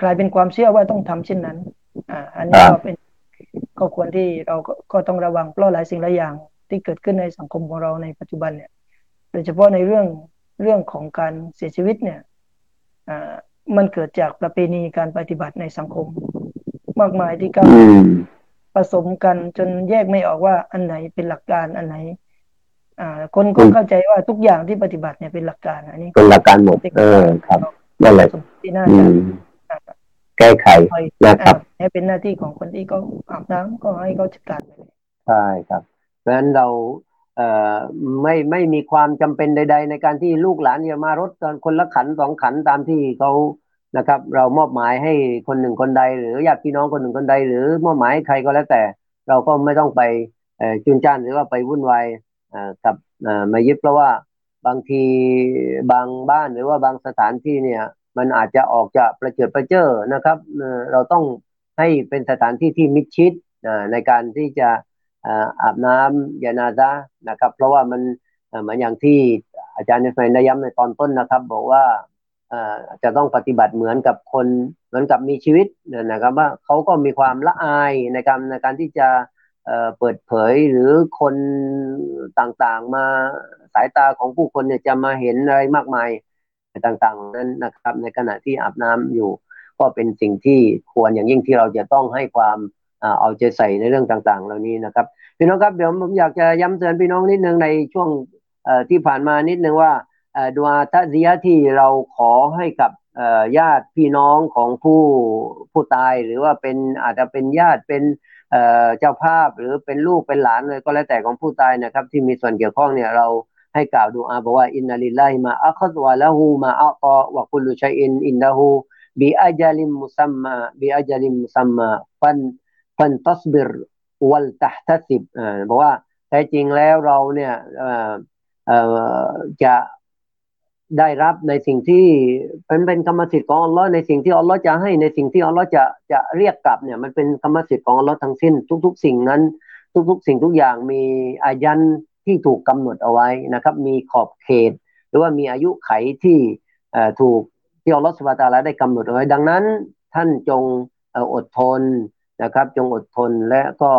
กลายเป็นความเชื่อว่าต้องทำเช่นนั้น อ่า อันนี้ก็เป็นก็ควรที่เราก็ต้องระวังเพราะหลายสิ่งหลายอย่างที่เกิดขึ้นในสังคมของเราในปัจจุบันเนี่ย โดยเฉพาะในเรื่องเรื่องของการเสียชีวิตเนี่ยอ่ามันเกิดจากประเพณีการปฏิบัติในสังคม มากมายที่ก็ ผสมกันจนแยกไม่ออกว่าอันไหนเป็นหลักการอันไหน อ่า คนก็เข้าใจว่าทุกอย่างที่ปฏิบัติเนี่ยเป็นหลักการ อันนี้เป็นหลักการหมดเออครับนั่นแหละที่น่าจะแก้ไขนะครับให้เป็นหน้าที่ของคนที่เขาอาบน้ำก็ให้เขาจัดการไปใช่ครับเพราะฉะนั้นเราเอ่อไม่ไม่มีความจำเป็นใด ๆ ในการที่ลูกหลานจะมารถตอนคนละขันสองขันตามที่เขา นะครับ เรามอบหมายให้คนหนึ่งคนใด หรือญาติพี่น้องคนหนึ่งคนใด หรือมอบหมายใครก็แล้วแต่ เราก็ไม่ต้องไปจุนจ้านหรือว่าไปวุ่นวายกับมายึดเพราะว่าบางทีบางบ้านหรือว่าบางสถานที่เนี่ย มันอาจจะออกจะประเจิดประเจ้อนะครับ เราต้องให้เป็นสถานที่ที่มิดชิดในการที่จะอาบน้ำยานาซะนะครับ เพราะว่ามันเหมือนอย่างที่อาจารย์ในไฟนย้ำในตอนต้นนะครับ บอกว่า จะต้องปฏิบัติเหมือนกับคนเหมือนกับมีชีวิตนะครับว่าเขาก็มีความละอายในการในการที่จะเปิดเผยหรือคนต่างๆมาสายตาของผู้คนเนี่ยจะมาเห็นอะไรมากมายต่างๆนั้นนะครับ ในขณะที่อาบน้ำอยู่ ก็เป็นสิ่งที่ควรอย่างยิ่งที่เราจะต้องให้ความเอาใจใส่ในเรื่องต่าง ๆ เหล่านี้นะครับพี่น้องครับเดี๋ยวผมอยากจะย้ำเตือนพี่น้องนิดนึงในช่วงที่ผ่านมานิดนึงว่า ดุอาอ์ตะอ์ซิยะฮ์ที่เราขอให้กับญาติพี่น้องของผู้ผู้ตาย หรือว่าเป็นอาจจะเป็นญาติเป็นเจ้าภาพหรือเป็นลูกเป็นหลานเลยก็แล้วแต่ของผู้ตายนะครับ ที่มีส่วนเกี่ยวข้องเนี่ยเราให้กล่าวดูอาบอกว่าอินนัลิลลาฮิมาอัคซวะละหูมาอัตวะคุลุชัยอินอินดะฮูบิอาจัลิมมุซัมมาบิอาจัลิมมุซัมมาฟันฟันตัสบิรวัลตะทัสิบบอกว่าแท้จริงแล้วเราเนี่ยจะ ได้รับในสิ่งที่เป็นเป็นกรรมสิทธิ์ของอัลลอฮ์ในสิ่งที่อัลลอฮ์จะให้ในสิ่งที่อัลลอฮ์จะจะเรียกกลับเนี่ยมันเป็นกรรมสิทธิ์ของอัลลอฮ์ทั้งสิ้น ทุก ๆ สิ่งนั้น ทุก ๆ สิ่งทุกอย่างมีอายันที่ถูกกำหนดเอาไว้นะครับ มีขอบเขต หรือว่ามีอายุไขที่ถูกที่อัลลอฮฺสุบตาลาได้กำหนดเอาไว้ ดังนั้น ท่านจงอดทนนะครับ จงอดทนและก็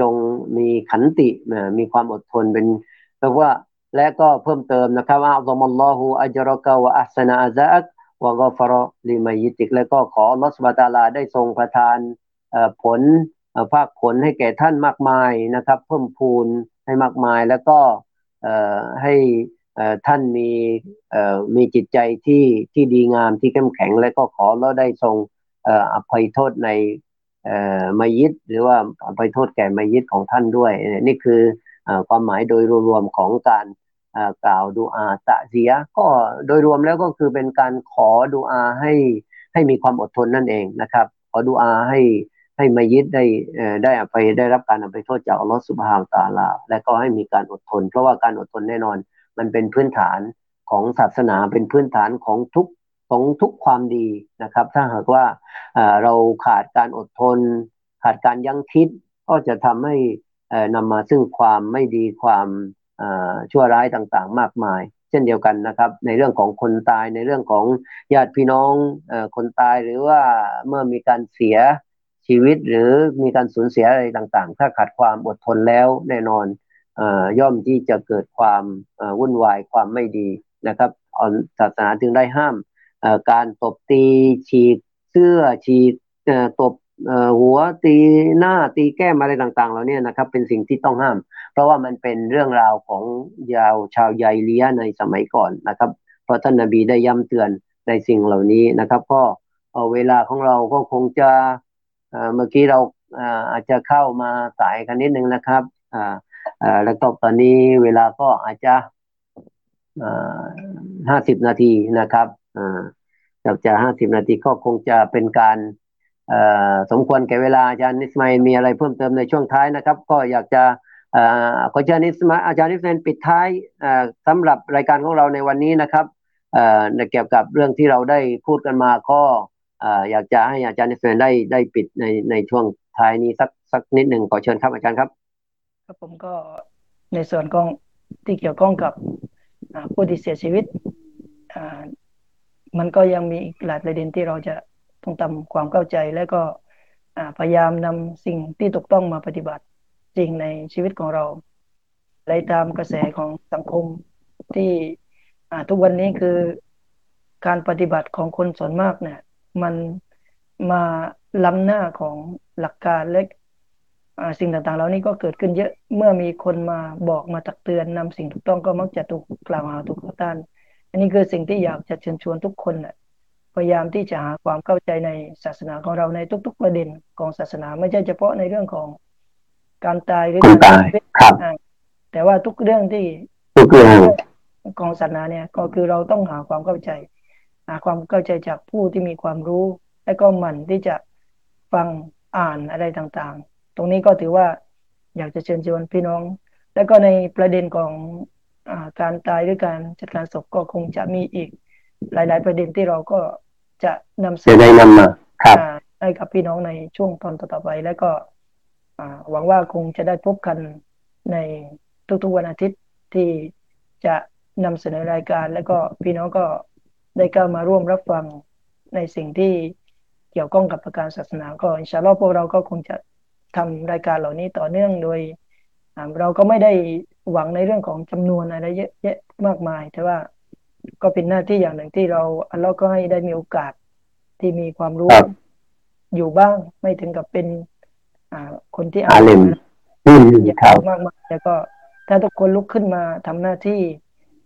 จงมีขันติมีความอดทนเป็นแปลว่า และก็เพิ่มเติมนะครับอัลลอฮฺลอฮฺอัจรกะวะอัสนาอาซักวะกฟรลิมัยิติก และก็ขอลอสุบตาลาได้ทรงประทานผลภาคผลให้แก่ท่านมากมายนะครับ เพิ่มพูนให้มากมาย แล้วก็ให้ท่านมีมีจิตใจที่ที่ดีงามที่เข้มแข็ง และก็ขอเราได้ทรงอภัยโทษในมายิดหรือว่าอภัยโทษแก่มายิดของท่านด้วย นี่คือ ความหมายโดยรวมของการกล่าวดูอาตะเสีย ก็โดยรวมแล้วก็คือเป็นการขอดูอาให้ให้มีความอดทนนั่นเองนะครับ ขอดูอาให้ให้มายิดได้ได้อภัยได้รับการอภัยโทษจากอัลลอฮฺสุบฮาวตาลา และก็ให้มีการอดทน เพราะว่าการอดทนแน่นอน มันเป็นพื้นฐานของศาสนาเป็นพื้นฐานของทุกของทุกความดีนะครับ ถ้าหากว่าเราขาดการอดทน ขาดการยั้งคิดก็จะทำให้ นำมาซึ่งความไม่ดีความชั่วร้ายต่างๆ มากมาย เช่นเดียวกันนะครับ ในเรื่องของคนตายในเรื่องของญาติพี่น้องคนตายหรือว่าเมื่อมีการเสียชีวิตหรือมีการสูญเสียอะไรต่างๆ ถ้าขาดความอดทนแล้วแน่นอนย่อมที่จะเกิดความวุ่นวายความไม่ดีนะครับศาสนาจึงได้ห้ามการตบตีฉีกเสื้อฉีกตบ หัวตีหน้าตีแก้มอะไรต่างๆเราเนี่ยนะครับเป็นสิ่งที่ต้องห้าม เพราะว่ามันเป็นเรื่องราวของยาวชาวใยเลียในสมัยก่อนนะครับ เพราะท่านนบีได้ย้ำเตือนในสิ่งเหล่านี้นะครับก็เวลาของเราก็คงจะเมื่อกี้เราอาจจะเข้ามาสายกันนิดนึงนะครับแล้วก็ตอนนี้เวลาก็อาจจะห้าสิบนาทีนะครับจากจะห้าสิบนาทีก็คงจะเป็นการ สมควรแก่เวลาอาจารย์นิสมัยมีอะไรเพิ่มเติมในช่วงท้ายนะครับ ก็อยากจะขอเชิญนิสมาอาจารย์นิสมัยปิดท้ายสำหรับรายการของเราในวันนี้นะครับเกี่ยวกับเรื่องที่เราได้พูดกันมาก็อยากจะให้อาจารย์นิสมัยได้ได้ปิดในในช่วงท้ายนี้สักสักนิดหนึ่งขอเชิญครับอาจารย์ครับครับผมก็ในส่วนของที่เกี่ยวข้องกับผู้ที่เสียชีวิตมันก็ยังมีอีกหลายประเด็นที่เราจะ ต้องทำความเข้าใจและก็พยายามนำสิ่งที่ถูกต้องมาปฏิบัติจริงในชีวิตของเราไล่ตามกระแสของสังคมที่ทุกวันนี้คือการปฏิบัติของคนส่วนมากเนี่ย มันมาล้ำหน้าของหลักการและสิ่งต่างๆเหล่านี้ก็เกิดขึ้นเยอะเมื่อมีคนมาบอกมาตักเตือนนำสิ่งถูกต้องก็มักจะถูกกล่าวหาถูกต่อต้าน อันนี้คือสิ่งที่อยากจะเชิญชวนทุกคนนะ พยายามที่จะหาความเข้าใจในศาสนาของเราในทุก ๆ ประเด็นของศาสนาไม่ใช่เฉพาะในเรื่องของการตายหรือการตายครับแต่ว่าทุกเรื่องที่ทุกเรื่องของศาสนาเนี่ย ก็คือเราต้องหาความเข้าใจ หาความเข้าใจจากผู้ที่มีความรู้ และก็หมั่นที่จะฟังอ่านอะไรต่างๆ ตรงนี้ก็ถือว่าอยากจะเชิญชวนพี่น้อง แล้วก็ในประเด็นของอการตายหรือการจัดการศพก็คงจะมีอีก หลาย ๆ ประเด็นที่เราก็จะนำเสนอได้นำมาครับให้กับพี่น้องในช่วงตอนต่อไปแล้วก็หวังว่าคงจะได้พบกันในทุกๆวันอาทิตย์ที่จะนำเสนอรายการ แล้วก็พี่น้องก็ได้เข้ามาร่วมรับฟังในสิ่งที่เกี่ยวข้องกับประการศาสนาก็อินชาอัลลอฮ์พวกเราก็คงจะทำรายการเหล่านี้ต่อเนื่องโดยเราก็ไม่ได้หวังในเรื่องของจำนวนอะไรเยอะแยะมากมาย แต่ว่า ก็เป็นหน้าที่อย่างหนึ่งที่เราอัลลอฮ์ก็ให้ได้มีโอกาสที่มีความรู้ อยู่บ้างไม่ถึงกับเป็น อ่า คนที่อ่านยาวมากมายแล้วก็ถ้าทุกคนลุกขึ้นมาทำหน้าที่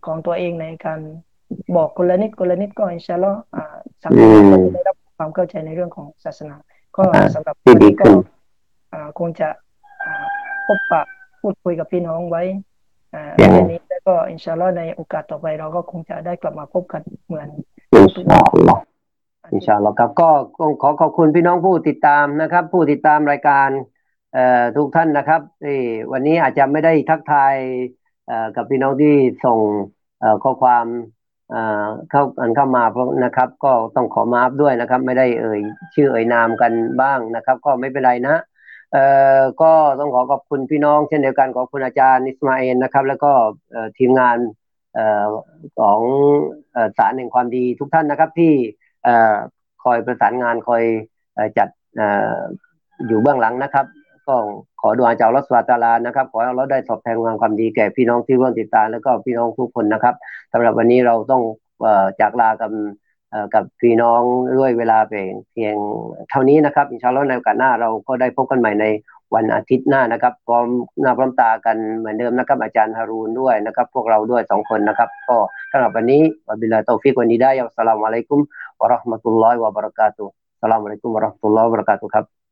ของตัวเองในการบอกคนละนิดคนละนิดก็อินชาอัลลอฮ์สังคมก็จะได้รับความเข้าใจในเรื่องของศาสนา ก็สำหรับวันนี้ก็คงจะพบปะพูดคุยกับพี่น้องไว้เรื่องนี้แล้ว ก็อินชาอัลลอฮ์ในโอกาสต่อไปเราก็คงจะได้กลับมาพบกันเหมือนอินชาอัลลอฮ์อินชาอัลลอฮ์ครับก็ขอขอบคุณพี่น้องผู้ติดตามนะครับ ผู้ติดตามรายการทุกท่านนะครับที่วันนี้อาจจะไม่ได้ทักทายกับพี่น้องที่ส่งข้อความเข้าอันเข้ามาเพราะนะครับ ก็ต้องขอมาฟด้วยนะครับ ไม่ได้เอ่ยชื่อเอ่ยนามกันบ้างนะครับ ก็ไม่เป็นไรนะ เอ่อก็ต้องขอขอบคุณพี่น้องเช่นเดียวกันขอบคุณอาจารย์นิสมาเอลนะครับ แล้วก็ทีมงานของสารแห่งความดีทุกท่านนะครับ ที่คอยประสานงานคอยจัดอยู่เบื้องหลังนะครับ ก็ขอดูอาจากรัสวาตาลานะครับ ขอให้เราได้สอบแทนงานความดีแก่พี่น้องที่ร่วมติดตามแล้วก็พี่น้องทุกคนนะครับสำหรับวันนี้เราต้องจากลากับ กับพี่น้องด้วยเวลาเพียงเท่านี้นะครับإن شاء اللهในโอกาสหน้าเราก็ได้พบกันใหม่ในวันอาทิตย์หน้านะครับ พร้อมหน้าพร้อมตากันเหมือนเดิมนะครับ อาจารย์ฮารูนด้วยนะครับ พวกเราด้วยสองคนนะครับ ก็สำหรับวันนี้وبالله التوفيق والهداية السلام عليكم ورحمة الله وبركاته السلام عليكم ورحمة الله وبركاته ครับ